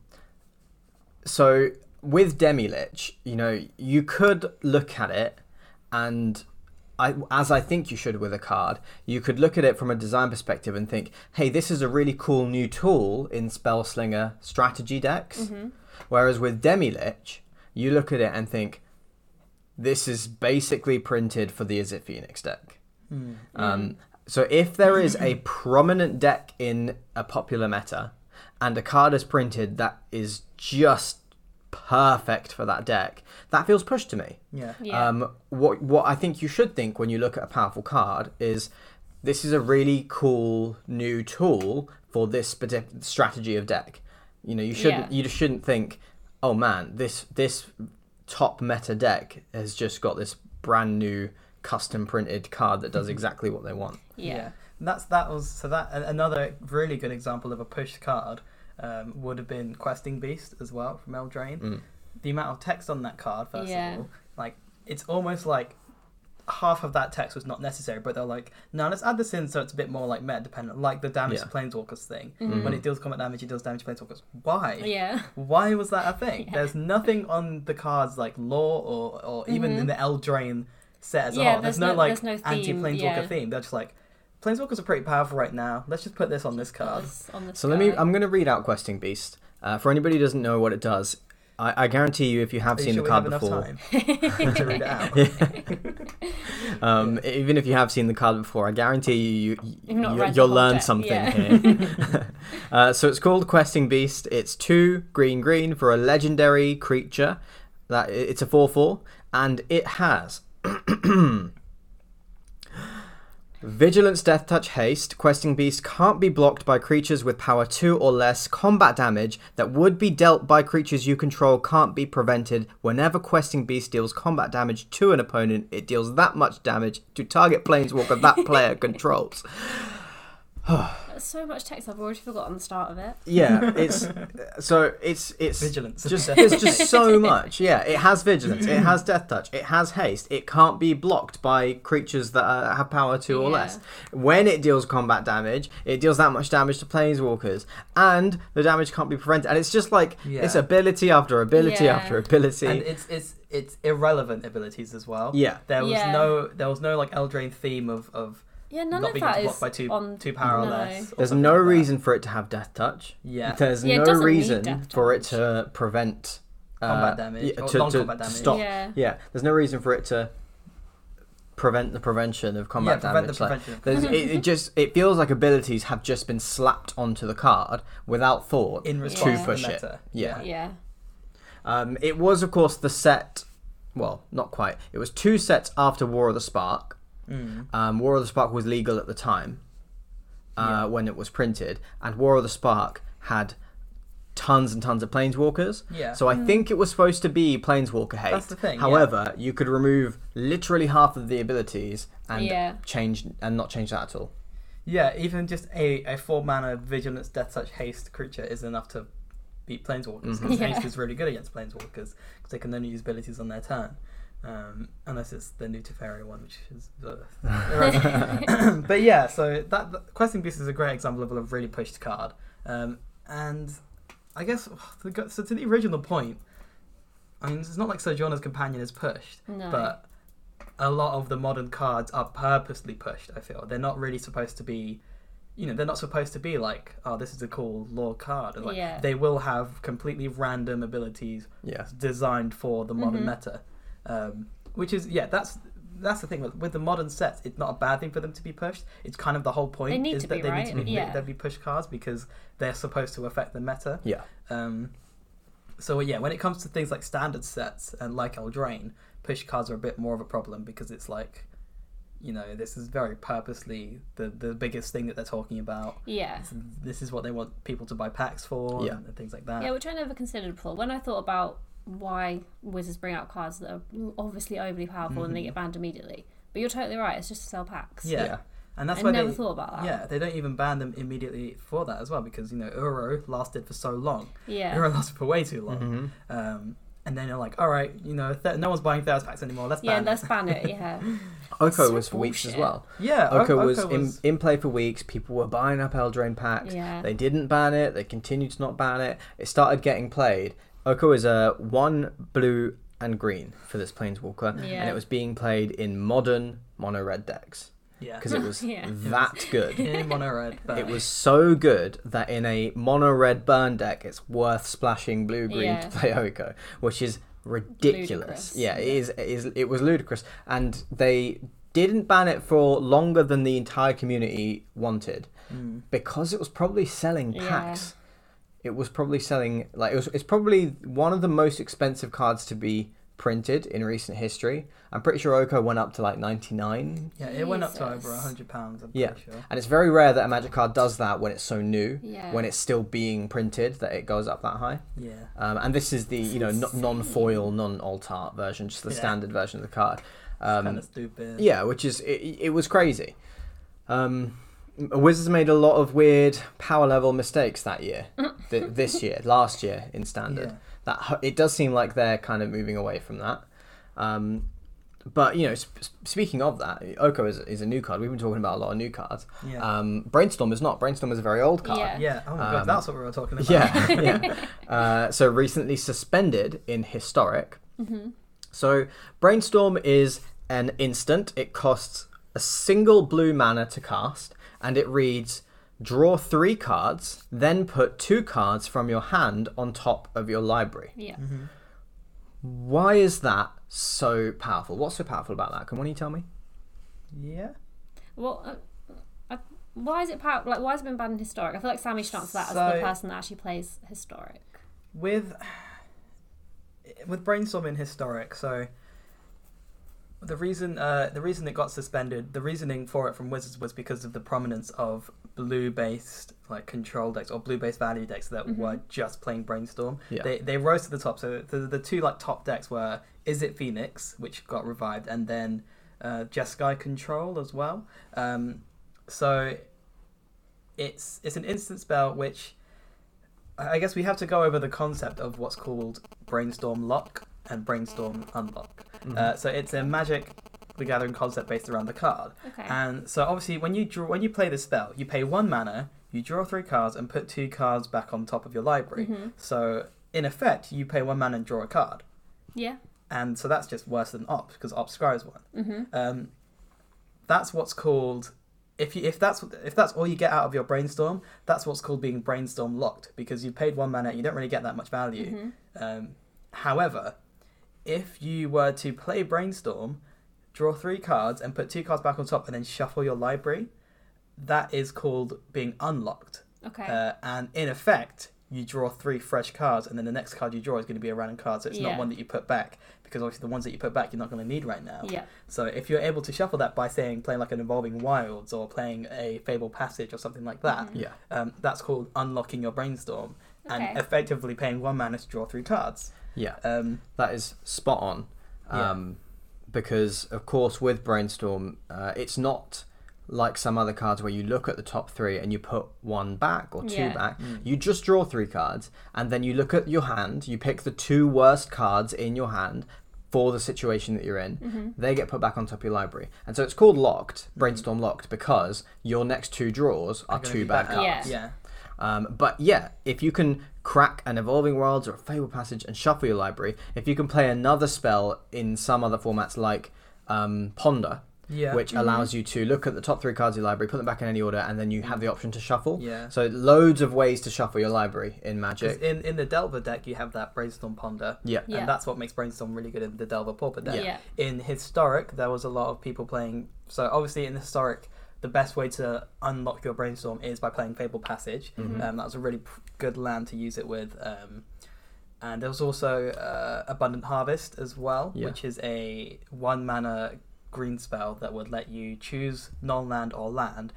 so with Demilich, you know, you could look at it and I, as I think you should with a card, you could look at it from a design perspective and think, hey, this is a really cool new tool in Spellslinger strategy decks. Whereas with Demilich, you look at it and think, this is basically printed for the Izzet Phoenix deck. Um, so if there is a prominent deck in a popular meta and a card is printed that is just perfect for that deck, that feels pushed to me. Yeah. Yeah. Um, what what I think you should think when you look at a powerful card is this is a really cool new tool for this particular strategy of deck. You know, you shouldn't Yeah. you just shouldn't think, oh man, this this top meta deck has just got this brand new custom printed card that does exactly what they want. yeah. And That's that was so that another really good example of a push card um, would have been Questing Beast as well from Eldraine. Mm. The amount of text on that card, first Yeah. of all, like it's almost like half of that text was not necessary, but they're like, no, let's add this in so it's a bit more like meta dependent, like the damage Yeah. to planeswalkers thing. Mhm. When it deals combat damage, it deals damage to planeswalkers. Why? Yeah. Why was that a thing? Yeah. There's nothing on the cards like law or, or even Mhm. in the Eldraine set as a Yeah, whole. There's, there's no, no- like there's no anti theme, planeswalker yeah. theme. They're just like planeswalkers are pretty powerful right now. Let's just put this on this card. Was on the So let me. I'm going to read out Questing Beast. Uh, for anybody who doesn't know what it does, I, I guarantee you, if you have Are you seen sure the we card have before, time to read it out? um, even if you have seen the card before, I guarantee you, you, You've not you read the you'll learn deck, something yeah. here. uh, so it's called Questing Beast. It's two green green for a legendary creature. That it's a four four, and it has. Vigilance, Deathtouch, Haste. Questing Beast can't be blocked by creatures with power 2 or less. Combat damage that would be dealt by creatures you control can't be prevented. Whenever Questing Beast deals combat damage to an opponent, it deals that much damage to target planeswalker that player controls. That's so much text I've already forgotten the start of it. Yeah, it's so it's it's Vigilance. Just there's just so much. Yeah, it has vigilance. It has deathtouch. It has haste. It can't be blocked by creatures that uh, have power two or Yeah. less. When it deals combat damage, it deals that much damage to planeswalkers, and the damage can't be prevented. And it's just like it's ability after ability Yeah. after ability. and it's it's it's irrelevant abilities as well. yeah, There was Yeah. no there was no like Eldraine theme of, of Yeah, none not of being that by two on. two power or no. less. or there's no like reason for it to have deathtouch. Yeah. There's Yeah, no reason for it to prevent uh, Combat damage, yeah, or to, to, non-combat to damage. stop Yeah. Yeah, there's no reason for it to prevent the prevention of combat yeah, prevent damage. the Like, prevention. it, it just it feels like abilities have just been slapped onto the card without thought in to response Yeah. push to the it. Yeah. Yeah. Um, it was of course the set. Well, not quite. It was two sets after War of the Spark. Mm. Um, War of the Spark was legal at the time uh, Yeah. when it was printed, and War of the Spark had tons and tons of planeswalkers. Yeah. So I think it was supposed to be planeswalker hate. That's the thing, yeah. However, you could remove literally half of the abilities and Yeah. change and not change that at all. Yeah, even just a, a four mana vigilance, deathtouch, haste creature is enough to beat planeswalkers. Because Yeah. haste is really good against planeswalkers because they can only use abilities on their turn. Um, unless it's the new Teferi one, which is. Irrelevant. but yeah, so that, that Questing Beast is a great example of a really pushed card. Um, and I guess so to the original point. I mean, it's not like Sojourner's Companion is pushed, No. but a lot of the modern cards are purposely pushed. I feel they're not really supposed to be, you know, they're not supposed to be like, oh, this is a cool lore card. Like, Yeah. They will have completely random abilities Yeah. designed for the modern Mhm. meta, um, which is yeah, that's that's the thing with, with the modern sets. It's not a bad thing for them to be pushed. It's kind of the whole point They need is to that be, they right? need to be Yeah. they be pushed cards because they're supposed to affect the meta. Yeah. Um, so yeah, when it comes to things like standard sets and like Eldraine, push cards are a bit more of a problem because it's like, you know, this is very purposely the the biggest thing that they're talking about. yeah. It's- This is what they want people to buy packs for Yeah. and things like that. Yeah, which I never considered before. When I thought about why Wizards bring out cards that are obviously overly powerful and they get banned immediately. But you're totally right, it's just to sell packs. yeah. Yeah. And that's I why never they, thought about that. Yeah, they don't even ban them immediately for that as well because you know Uro lasted for so long. Yeah. Uro lasted for way too long. Mhm. Um, and then you're like, all right, you know, th- no one's buying Theros packs anymore. Let's Yeah, ban let's it. ban it. Yeah. Oko So was for weeks as well. Yeah, O- Oko was, Oko in, in play for weeks. People were buying up Eldraine packs. Yeah. They didn't ban it. They continued to not ban it. It started getting played. Oko is a one blue and green for this Planeswalker, and it was being played in modern mono red decks yeah, because it was Yeah. that good. in mono red. But It was so good that in a mono red burn deck, it's worth splashing blue green Yeah. to play Oko, which is ridiculous. Ludicrous. Yeah, it is, it is. It was ludicrous, and they didn't ban it for longer than the entire community wanted Mm. because it was probably selling Yeah. packs. It was probably selling like it was. It's probably one of the most expensive cards to be printed in recent history. I'm pretty sure Oko went up to like 99 yeah, it went up to over hundred pounds. I'm Yeah. pretty sure. and it's very rare that a magic card does that when it's so new Yeah. when it's still being printed that it goes up that high Yeah, um, and this is the you know n- non-foil non-alt art version just the Yeah. standard version of the card um, kind of stupid. yeah which is it, it was crazy um, wizards made a lot of weird power level mistakes that year th- this year last year in standard Yeah. that it does seem like they're kind of moving away from that um, but you know, sp- sp- speaking of that, Oko is, is a new card. We've been talking about a lot of new cards. Yeah. Um, Brainstorm is not. Brainstorm is a very old card. Yeah. yeah. Oh my um, god, that's what we were talking about. Yeah, yeah. Uh, so recently suspended in historic. Mm-hmm. So brainstorm is an instant. It costs a single blue mana to cast, and it reads: draw three cards, then put two cards from your hand on top of your library. Yeah. Mm-hmm. Why is that so powerful? What's so powerful about that? Can one of you tell me? yeah. Well, uh, uh, why is it powerful? Like, why has it been banned in historic? I feel like Sammy should answer that as the person that actually plays historic. with with brainstorming historic so the reason uh, the reason it got suspended the reasoning for it from wizards was because of the prominence of blue based like control decks or blue based value decks that Mhm. were just playing brainstorm Yeah. they they rose to the top so the, the two like top decks were Izzet phoenix which got revived and then uh, jeskai control as well um, so it's it's an instant spell which I guess we have to go over the concept of what's called brainstorm lock and brainstorm unlock. Mm-hmm. Uh, so it's a Magic the Gathering concept based around the card. Okay. And so obviously when you draw when you play the spell, you pay one mana, you draw three cards and put two cards back on top of your library. Mhm. So in effect, you pay one mana and draw a card. Yeah. And so that's just worse than opt because opt scries one. Mm-hmm. Um, that's what's called if you if that's if that's all you get out of your brainstorm, that's what's called being brainstorm locked because you paid one mana, you don't really get that much value. Mm-hmm. Um, however, if you were to play brainstorm, draw three cards and put two cards back on top and then shuffle your library, that is called being unlocked. Okay. Uh, and in effect, you draw three fresh cards, and then the next card you draw is going to be a random card. So it's Yeah. not one that you put back because obviously the ones that you put back you're not going to need right now. yeah. So if you're able to shuffle that by saying playing like an evolving wilds or playing a fable passage or something like that, Mhm. Yeah. um, that's called unlocking your brainstorm Okay. and effectively paying one mana to draw three cards. Yeah. Um, That is spot on. Yeah. Um, Because, of course, with Brainstorm, uh, it's not like some other cards where you look at the top three and you put one back or two Yeah. back. Mm. You just draw three cards and then you look at your hand, you pick the two worst cards in your hand for the situation that you're in. Mm-hmm. They get put back on top of your library. And so it's called locked, Brainstorm locked, because your next two draws are Are two be bad bad cards. Yeah. yeah. Um, but yeah, if you can crack an Evolving Wilds or a Fable Passage and shuffle your library, if you can play another spell in some other formats like um, Ponder, Yeah. which allows you to look at the top three cards of your library, put them back in any order, and then you have the option to shuffle. Yeah. So loads of ways to shuffle your library in Magic. in, in the Delver deck, you have that Brainstorm Ponder, Yeah. Yeah. and that's what makes Brainstorm really good in the Delver Pauper deck. Yeah. In Historic, there was a lot of people playing. So obviously, in Historic, the best way to unlock your Brainstorm is by playing Fable Passage. Mhm. Um, that was a really p- good land to use it with. Um, and there was also uh, Abundant Harvest as well, Yeah. which is a one mana green spell that would let you choose non land or land.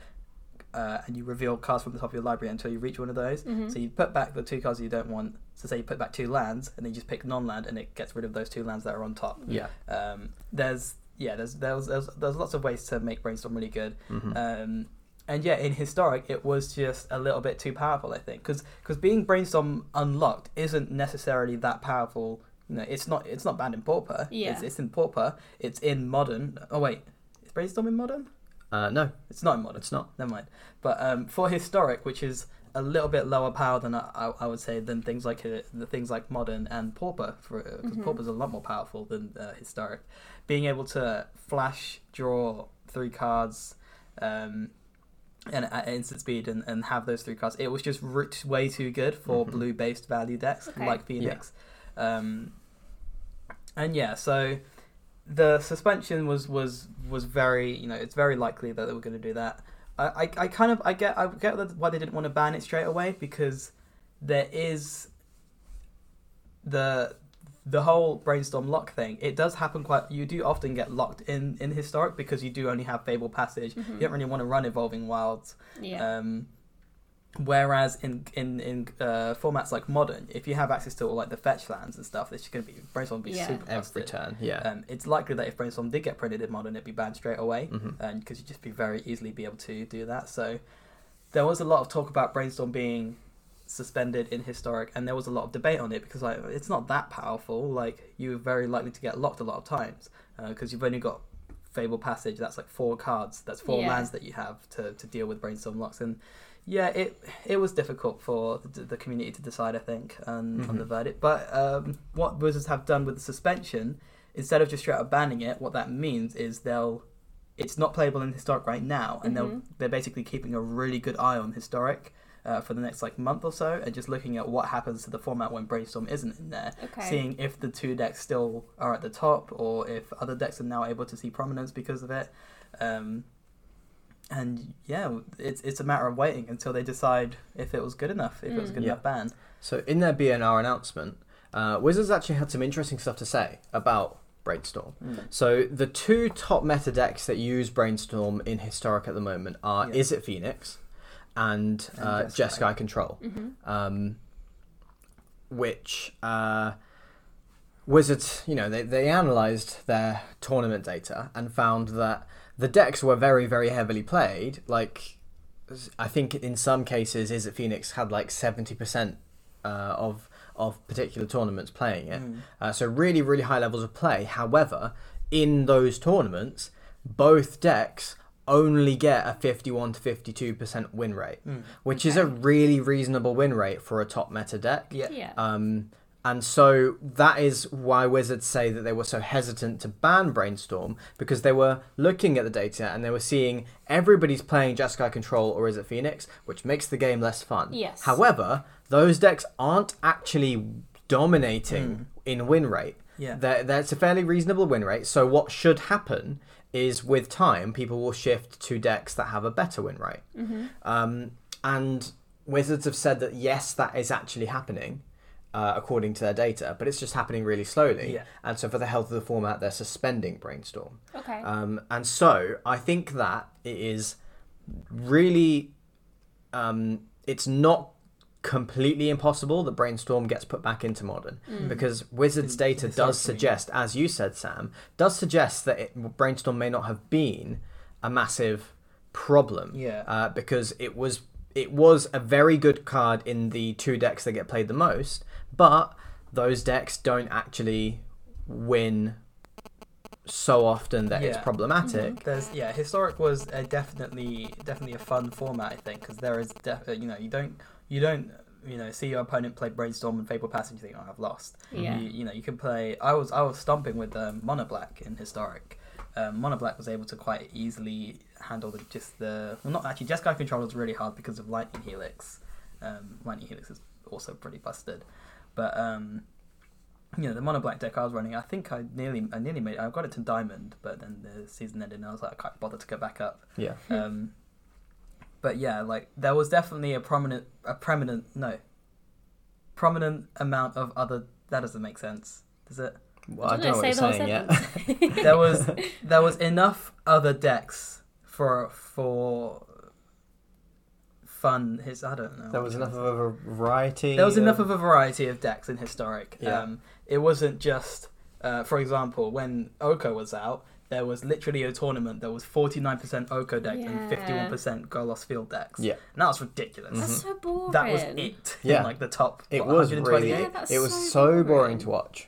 Uh, and you reveal cards from the top of your library until you reach one of those. Mhm. So you put back the two cards you don't want. So say you put back two lands, and then you just pick non-land, and it gets rid of those two lands that are on top. Yeah. Um, there's yeah, there's there's there's, there's lots of ways to make brainstorm really good. Mhm. Um, and yeah, in historic, it was just a little bit too powerful, I think, because being brainstorm unlocked isn't necessarily that powerful you know, it's not it's not banned in Pauper. Yeah. It's, it's in Pauper. It's in Modern. Oh wait, is Brainstorm in Modern? Uh, no, It's not in Modern. it's not. Never mind. But um, for historic, which is a little bit lower power than I, I, I would say than things like uh, the things like modern and pauper, for because Mhm. pauper's a lot more powerful than uh, historic. Being able to flash draw three cards. Um, and at instant speed and, and have those three cards. It was just r- way too good for Mhm. blue based value decks Okay. like Phoenix. Um, and yeah, so the suspension was was was very you know it's very likely that they were going to do that. I, I, I kind of I get I get why they didn't want to ban it straight away because there is the the whole brainstorm lock thing. It does happen quite. You do often get locked in in historic because you do only have Fable Passage. Mhm. You don't really want to run evolving wilds. Yeah. Um, whereas in in in uh, formats like modern, if you have access to all like the fetch lands and stuff, it's going to be brainstorm will be Yeah. super Every busted. turn, yeah. Um, it's likely that if brainstorm did get printed in modern, it'd be banned straight away, Mhm. and because you'd just be very easily be able to do that. So there was a lot of talk about brainstorm being suspended in historic, and there was a lot of debate on it because like it's not that powerful. Like you're very likely to get locked a lot of times because you've only got Fable Passage. That's like four cards. That's four Yeah. lands that you have to, to deal with brainstorm locks and. Yeah, it it was difficult for the, the community to decide, I think, on, on the verdict. But um, what Wizards have done with the suspension instead of just straight up banning it, what that means is they'll it's not playable in historic right now, and they'll Mhm. they're basically keeping a really good eye on historic uh, for the next like month or so, and just looking at what happens to the format when brainstorm isn't in there, okay. seeing if the two decks still are at the top or if other decks are now able to see prominence because of it. Um, and yeah, it's it's a matter of waiting until they decide if it was good enough, if it was Mm. good Yeah. enough ban. So in their BNR announcement, uh, Wizards actually had some interesting stuff to say about Brainstorm. So the two top meta decks that use Brainstorm in Historic at the moment are Yeah. Izzet Phoenix and, And uh, Jeskai. Jeskai Control, hmm um, which uh, Wizards, you know, they, they analysed their tournament data and found that the decks were very, very heavily played. Like, I think in some cases, Izzet Phoenix had like 70% uh, of of particular tournaments playing it. Mm. Uh, so really, really high levels of play. However, in those tournaments, both decks only get a 51 to 52% win rate, Mm. which is a really reasonable win rate for a top meta deck. Yeah. Yeah. Um, and so that is why Wizards say that they were so hesitant to ban Brainstorm because they were looking at the data and they were seeing everybody's playing Jeskai Control or Izzet Phoenix, which makes the game less fun. Yes. However, those decks aren't actually dominating in win rate. Yeah. There- That's a fairly reasonable win rate. So what should happen is with time, people will shift to decks that have a better win rate. Mm-hmm. Um, and Wizards have said that yes, that is actually happening uh, according to their data, but it's just happening really slowly. Yeah. And so for the health of the format, they're suspending Brainstorm. Okay. Um, and so I think that it is really, um, it's not completely impossible that Brainstorm gets put back into modern Mm. because Wizards In- data historically, does suggest, as you said, Sam, does suggest that it, Brainstorm may not have been a massive problem Yeah. uh, because it was it was a very good card in the two decks that get played the most, but those decks don't actually win so often that it's Yeah. problematic. There's yeah, historic was a definitely definitely a fun format I think because there is def- uh, you know you don't you don't you know see your opponent play brainstorm and fable passage and think oh I've lost. Yeah. You, you know you can play. I was I was stomping with um, mono black in historic. Um, mono black was able to quite easily handle the just the well not actually Jeskai control was really hard because of lightning helix. Um, lightning helix is also pretty busted, but um, you know the mono black deck I was running. I think I nearly I nearly made I got it to diamond, but then the season ended and I was like I can't bother to go back up. Yeah. Um, but yeah, like there was definitely a prominent, a prominent, no, prominent amount of other. That doesn't make sense, does it? Well, I Don't don't know what say you're the saying whole yet. There was there was enough other decks for for fun. His I don't know. there was enough of a variety. There was enough of a variety of decks in historic. Yeah. Um, it wasn't just, uh, for example, when Oko was out, there was literally a tournament that was forty nine percent Oko decks and fifty one percent Golos Field decks. Yeah. and that was ridiculous. That's so boring. That was it. Yeah. In like the top. It what, was 128? really. Yeah, that's it was so so boring boring. to watch.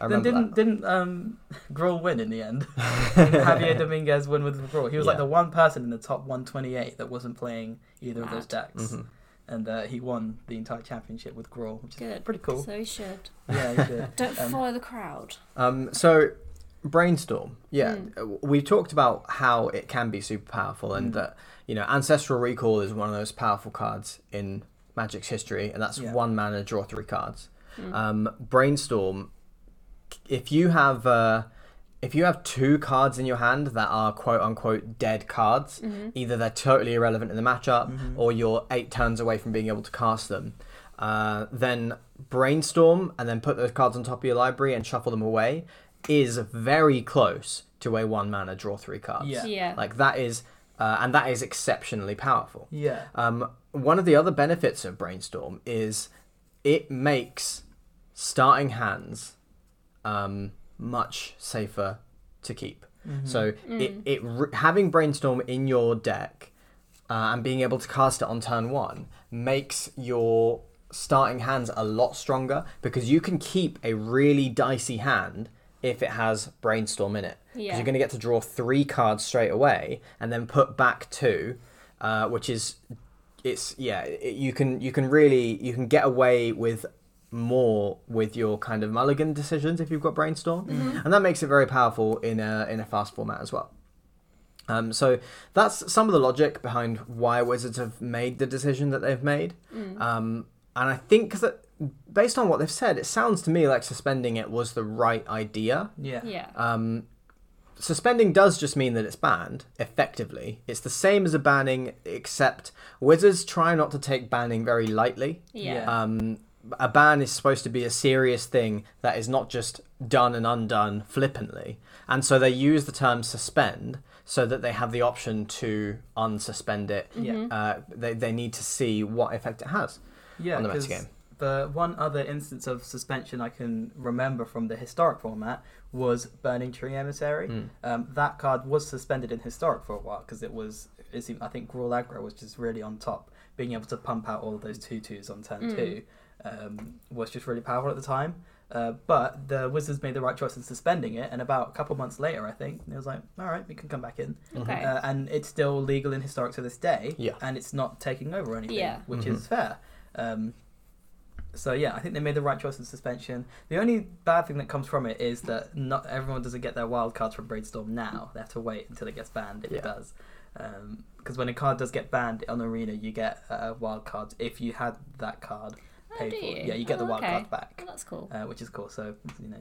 I Then didn't didn't um Gruul win in the end? Javier Dominguez win with Gruul. He was like the one person in the top 128 that wasn't playing either of those Mad. decks, Mhm. and uh, he won the entire championship with Gruul, which is Good. pretty cool. So you should. yeah, he did. Don't Um, follow the crowd. Um, so, brainstorm. Yeah, Mm. we talked about how it can be super powerful, and Mm. that you know, ancestral recall is one of those powerful cards in Magic's history, and that's Yeah. one mana, draw three cards. Mm. Um, brainstorm. If you have uh, if you have two cards in your hand that are quote unquote dead cards, Mhm. either they're totally irrelevant in the matchup Mhm. or you're eight turns away from being able to cast them, uh, then brainstorm and then put those cards on top of your library and shuffle them away is very close to a one mana draw three cards. Yeah. Yeah. Like that is, uh, and that is exceptionally powerful. Yeah, Um, one of the other benefits of brainstorm is it makes starting hands um, much safer to keep. Mm-hmm. So Mm. it, it r- having brainstorm in your deck uh, and being able to cast it on turn one makes your starting hands a lot stronger because you can keep a really dicey hand if it has brainstorm in it. Because Yeah. you're going to get to draw three cards straight away and then put back two, uh, which is it's yeah it, you can you can really you can get away with more with your kind of mulligan decisions if you've got brainstorm Mm-hmm. and that makes it very powerful in a in a fast format as well um, so that's some of the logic behind why wizards have made the decision that they've made Mm. um, and i think that based on what they've said it sounds to me like suspending it was the right idea yeah, Yeah. um, suspending does just mean that it's banned effectively it's the same as a banning except wizards try not to take banning very lightly Yeah. Yeah. um, a ban is supposed to be a serious thing that is not just done and undone flippantly and so they use the term suspend so that they have the option to unsuspend it Yeah. Uh, they, they need to see what effect it has yeah. on the 'cause metagame. The one other instance of suspension I can remember from the historic format was Burning Tree Emissary. Mm. Um, that card was suspended in historic for a while because it was. It seemed, I think Gruul Aggro was just really on top. Being able to pump out all of those two twos on turn Mm. two um, was just really powerful at the time. Uh, but the Wizards made the right choice in suspending it, and about a couple months later, I think it was like, all right, we can come back in, Okay. uh, and it's still legal in historic to this day. Yeah. and it's not taking over anything, Yeah. which Mhm. is fair. Um, so yeah, I think they made the right choice in suspension. The only bad thing that comes from it is that not everyone doesn't get their wild cards from Brainstorm now. They have to wait until it gets banned if Yeah. it does. Because when a card does get banned on Arena, you get uh, wild cards if you had that card Oh, do for. you? Yeah, you get the Oh, wild okay. card back, Oh, that's cool. uh, which is cool. So you know,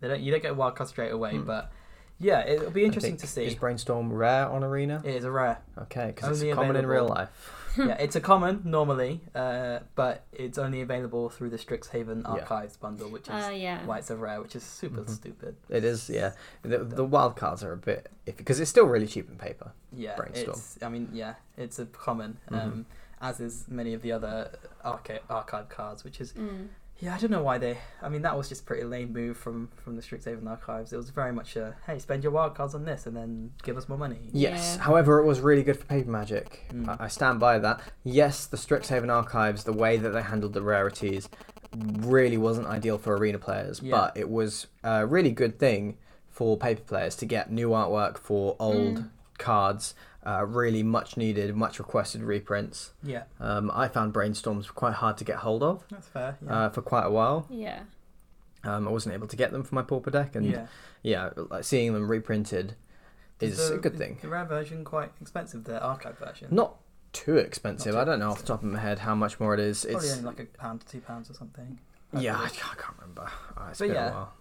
they don't you don't get a wild card straight away, Hmm. but yeah, it'll be interesting to see. is brainstorm rare on arena It is a rare. okay because Only it's common in real life yeah, it's a common normally, uh, but it's only available through the Strixhaven Yeah. Archives bundle, which is Uh, yeah. why it's a rare, which is super Mhm. stupid. It is, yeah. The, the wild cards are a bit because it's still really cheap in paper. Yeah, Brainstorm. it's. I mean, yeah, it's a common, Mhm. um, as is many of the other archive archive cards, which is Mm. yeah. I don't know why they. I mean, that was just a pretty lame move from from the Strixhaven Archives. It was very much a hey, spend your wild cards on this and then give us more money. Yes. Yeah. However, it was really good for paper magic. Mm. I, I stand by that. Yes, the Strixhaven archives, the way that they handled the rarities, really wasn't ideal for arena players, Yeah. but it was a really good thing for paper players to get new artwork for old Mm. cards. Uh, really much needed, much requested reprints. Yeah, Um, I found brainstorms quite hard to get hold of that's fair. Yeah. uh, for quite a while. Yeah. Um, I wasn't able to get them for my pauper deck, and yeah. yeah, like seeing them reprinted is the, a good thing. The rare version quite expensive. The archive version. Not too expensive. Not too I don't know off the top of my head how much more it is. Probably It's only like a pound to two pounds or something. I yeah, I. I can't remember. Uh, it's But been yeah. a while.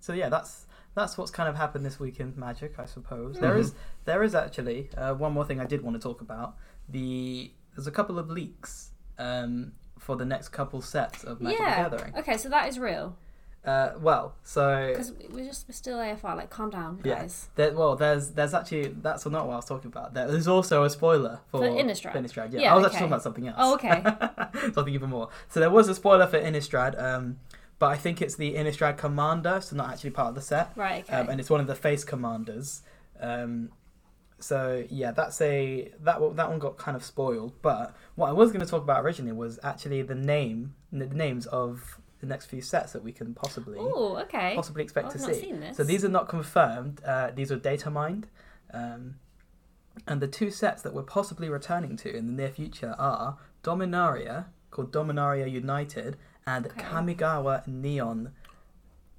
So yeah, that's that's what's kind of happened this week in Magic, I suppose. Mm-hmm. There is there is actually uh, one more thing I did want to talk about. The there's a couple of leaks um, for the next couple sets of Magic yeah. the Gathering. Okay, so that is real. Uh, well, so Because we're just we're still AFR. Like, calm down, Yeah. guys. there, well, there's there's actually that's not what I was talking about. There's also a spoiler for, For Innistrad? Innistrad, yeah. Yeah, I was actually talking about something else. Oh, okay. something even more. So there was a spoiler for Innistrad, um, but I think it's the Innistrad Commander, so not actually part of the set. Right. Okay. um, and it's one of the face commanders. Um, so yeah, that's a that one- that one got kind of spoiled. But what I was going to talk about originally was actually the name, the names of the next few sets that we can possibly Oh, okay. possibly expect I've to see. seen this. So these are not confirmed. Uh, these are data mined. Um, and the two sets that we're possibly returning to in the near future are Dominaria, called Dominaria United, and Okay. Kamigawa Neon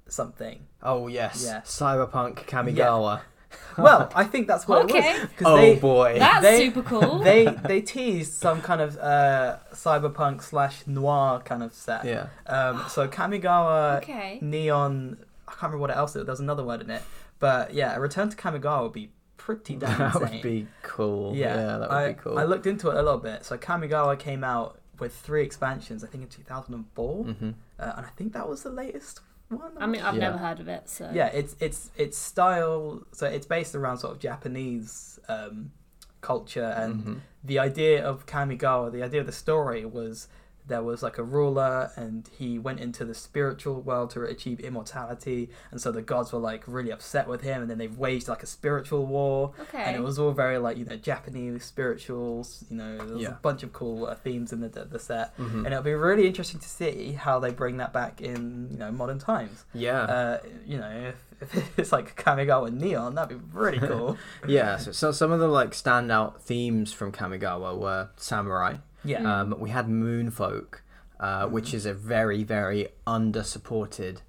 something. Oh yes, Yeah. Cyberpunk Kamigawa. Well, I think that's what Okay. it was. 'cause Oh they, boy. That's they- super cool. they they teased some kind of uh, cyberpunk slash noir kind of set. yeah. Um, so Kamigawa okay. Neon. I can't remember what else. It, there's another word in it, but yeah, a return to Kamigawa would be pretty damn That insane. would be cool. Yeah, Yeah, that would I, be cool. I looked into it a little bit. So Kamigawa came out with three expansions, I think in 2004, hmm uh, and I think that was the latest one. I mean, I've Yeah. never heard of it, so yeah, it's it's it's style. So it's based around sort of Japanese um, culture, and Mhm. the idea of Kamigawa, the idea of the story was there was like a ruler and he went into the spiritual world to achieve immortality and so the gods were like really upset with him and then they waged like a spiritual war okay. and it was all very like you know japanese spirituals you know there was Yeah. a bunch of cool uh, themes in the, the set Mhm. and it'll be really interesting to see how they bring that back in you know modern times Yeah. uh, you know if, if it's like kamigawa neon that'd be really cool yeah. So, so some of the like standout themes from Kamigawa were samurai. Yeah Um, we had Moonfolk, uh, which is a very, very under-supported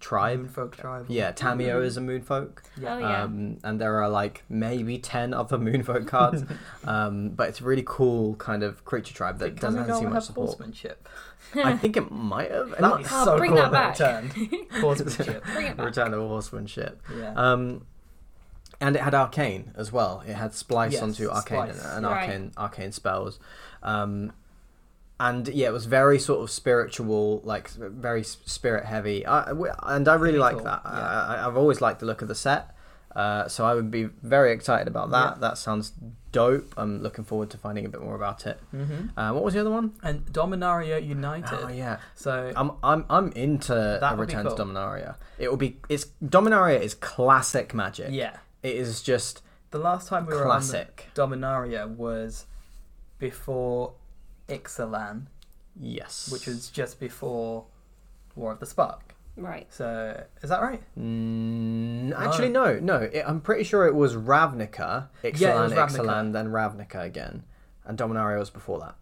tribe. folk tribe Yeah, Tamiyo is a Moonfolk, yeah Oh, yeah. um, and there are like maybe ten other Moonfolk cards, um, but it's a really cool kind of creature tribe that doesn't Kamigawa see much support. horsemanship I think it might have. It That'd be Oh, so bring cool that if back. returned. Horsemanship. Bring it back. Return of Horsemanship. Yeah. Um, and it had arcane as well. It had splice Yes, onto arcane splice. and, and Right. arcane arcane spells. Um, and yeah, it was very sort of spiritual, like very spirit heavy. I, and I really like cool, that. yeah. I, I've always liked the look of the set. Uh, so I would be very excited about that. Yeah. That sounds dope. I'm looking forward to finding a bit more about it. hmm Uh, what was the other one? And Dominaria United. Oh yeah, So I'm I'm I'm into That a return to. Dominaria. It will be it's Dominaria is classic magic. yeah, It is just the last time we were classic. on Dominaria was before Ixalan, Yes. which was just before War of the Spark. Right. So is that right? Mm, actually, no, no. It, I'm pretty sure it was Ravnica, Ixalan, Yeah, it was Ravnica. Ixalan, then Ravnica again, and Dominaria was before that.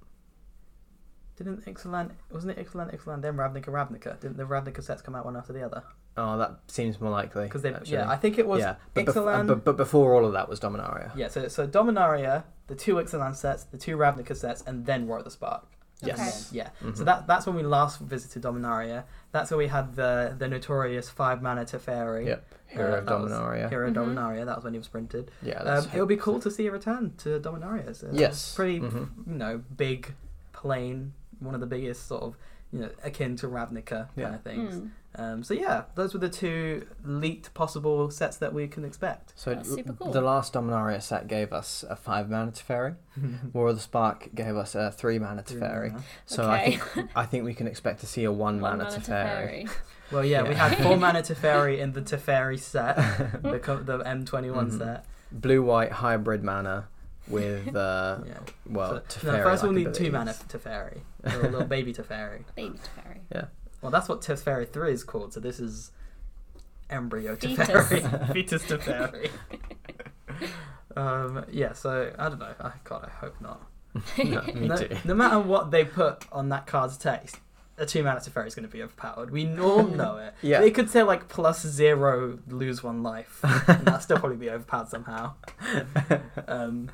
Didn't Ixalan wasn't it Ixalan Ixalan then Ravnica Ravnica? Didn't the Ravnica sets come out one after the other? Oh, that seems more likely. Because they actually. yeah, I think it was yeah, but, bef- Ixalan. but, but before all of that was Dominaria. Yeah, so so Dominaria, the two Ixalan sets, the two Ravnica sets, and then War of the Spark. Yes. Okay. And then- yeah. So Mhm. that that's when we last visited Dominaria. That's where we had the the notorious five mana Teferi. Yep. Hero Uh, of was Dominaria. Hero Mhm. Dominaria. That was when he was printed. Yeah. Um, That's it would be cool to see a return to Dominaria. It's Yes. Pretty, Mhm. you know, big plane. One of the biggest sort of, you know, akin to Ravnica kind Yeah. of things. Mm. Um, so yeah, those were the two leaked possible sets that we can expect. So That's super cool. the last Dominaria set gave us a five mana Teferi. War of the Spark gave us a three mana Teferi. So I think I think we can expect to see a one, One mana mana Teferi. Teferi. Well, yeah, we had four mana Teferi in the Teferi set, the, the M21 Mhm. set. Blue white hybrid mana with uh Yeah. well So- no, Teferi first we'll need two mana abilities. Teferi. Little, little baby Teferi. Baby Teferi. Yeah. Well, that's what Teferi 3 is called, so this is embryo Fetus. Teferi. Fetus Teferi. um, yeah, so I don't know. I, God, I hope not. no, me no, too. no matter what they put on that card's text, a two mana Teferi is going to be overpowered. We all know it. Yeah. They could say like plus zero, lose one life, and that'll still probably be overpowered somehow. Um,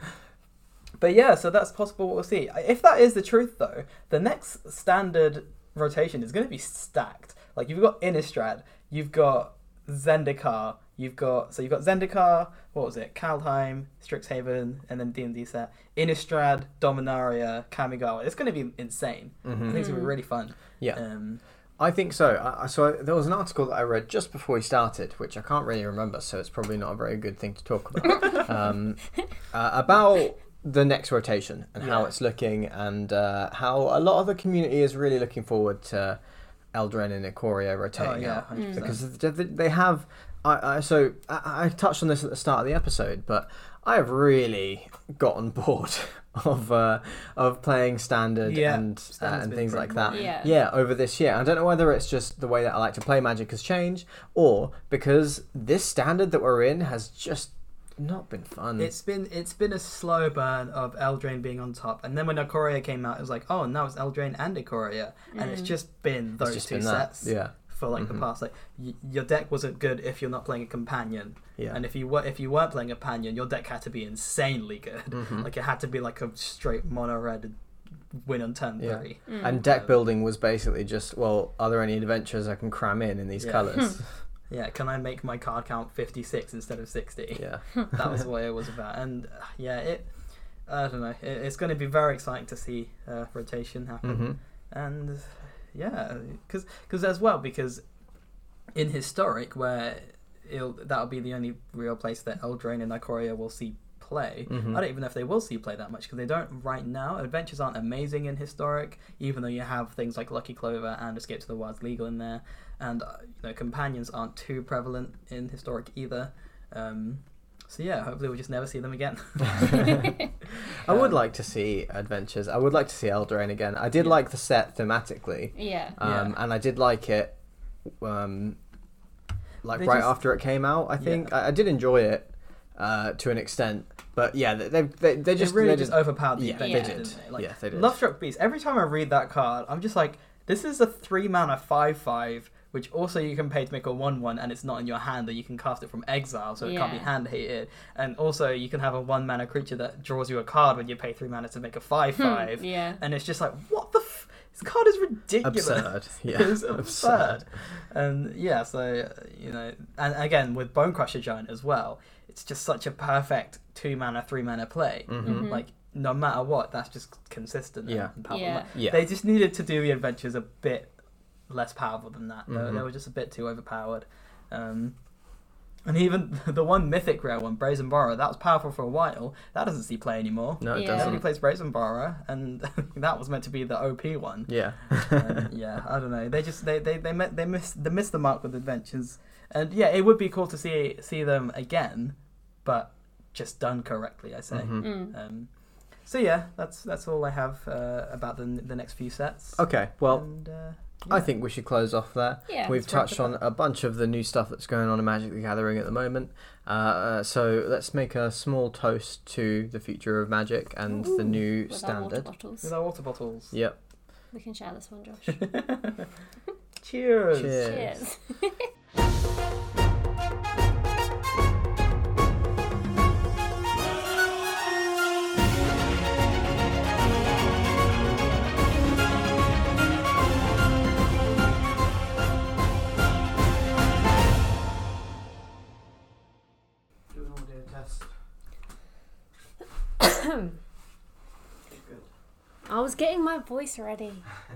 but yeah, so that's possible. We'll see. If that is the truth, though, the next standard rotation is going to be stacked. Like you've got Innistrad, you've got Zendikar, you've got so you've got Zendikar. What was it? Kaldheim, Strixhaven, and then D and D set. Innistrad, Dominaria, Kamigawa. It's going to be insane. I Mhm. think it's going to be really fun. Yeah. Um, I think so. I, I- so I, there was an article that I read just before we started, which I can't really remember, so it's probably not a very good thing to talk about. um, uh, about the next rotation and how it's looking, and uh, how a lot of the community is really looking forward to Eldraine and Ikoria oh rotating yeah, out 100%. because they- they they have. I, I so I, I touched on this at the start of the episode, but I have really gotten bored of uh, of playing standard Yeah, and uh, and things like that. boring. Yeah. yeah, over this year. I don't know whether it's just the way that I like to play Magic has changed, or because this standard that we're in has just not been fun. It's been it's been a slow burn of Eldraine being on top, and then when Ikoria came out, it was like, oh, now it's Eldraine and Ikoria, and it's just been those just two been that. sets Yeah, for like the Mhm. past. Like y- your deck wasn't good if you're not playing a companion, yeah. and if you were if you weren't playing a companion, your deck had to be insanely good. Mhm. Like it had to be like a straight mono red win on turn Yeah. three. Mm. and deck building was basically just well, are there any adventures I can cram in in these Yeah. colors? Yeah, can I make my card count fifty six instead of sixty? yeah. that was what it was about. And uh, yeah, it. I don't know. It, it's going to be very exciting to see uh, rotation happen, hmm and yeah, because cuz as well because in historic where it'll that'll be the only real place that Eldraine and Ikoria will see play. Mhm. I don't even know if they will see play that much because they don't right now. Adventures aren't amazing in historic, even though you have things like Lucky Clover and Escape to the Wilds legal in there, and uh, you know companions aren't too prevalent in historic either. Um, so yeah, hopefully we'll just never see them again. I would Um, like to see adventures. I would like to see Eldraine again. I did Yeah. like the set thematically, yeah. um, Yeah. and I did like it. Um, like They right just- after it came out, I Yeah. think I, I did enjoy it uh, to an extent. But yeah, they they, they, they just They really they just did- overpowered the Yeah, adventure, they didn't did. they? Like, Yeah, they did. Lovestruck Beast. Every time I read that card, I'm just like, this is a three mana five five, which also you can pay to make a one one, and it's not in your hand that you can cast it from exile, so it can't be hand hated. And also you can have a one mana creature that draws you a card when you pay three mana to make a five five, Yeah. and it's just like, what the. F- this card is ridiculous. absurd. Yeah, It's absurd. And yeah, so you know, and again with Bonecrusher Giant as well, it's just such a perfect two mana, three mana play. Mhm. Mhm. Like no matter what, that's just consistent. Yeah. and powerful. Yeah. Yeah. They just needed to do the adventures a bit less powerful than that. They, Mhm. they were just a bit too overpowered. Um, and even the one mythic rare one, Brazen Borrower, that was powerful for a while. That doesn't see play anymore. No, it Yeah. Nobody doesn't. Nobody plays Brazen Borrower, and that was meant to be the OP one. Yeah. And, yeah, I don't know. They just they they they met, they missed they missed the mark with adventures, and yeah, it would be cool to see see them again, but just done correctly. I say. Mhm. Mm. Um, so yeah, that's that's all I have uh, about the the next few sets. Okay. Well, and, uh, I think we should close off there. Yeah. We've touched on a bunch of the new stuff that's going on in Magic the Gathering at the moment. Uh, Uh, so let's make a small toast to the future of Magic and the new With our water standard. bottles. with our water bottles. Yep. We can share this one, Josh. Cheers. Cheers. Cheers. I was getting my voice ready.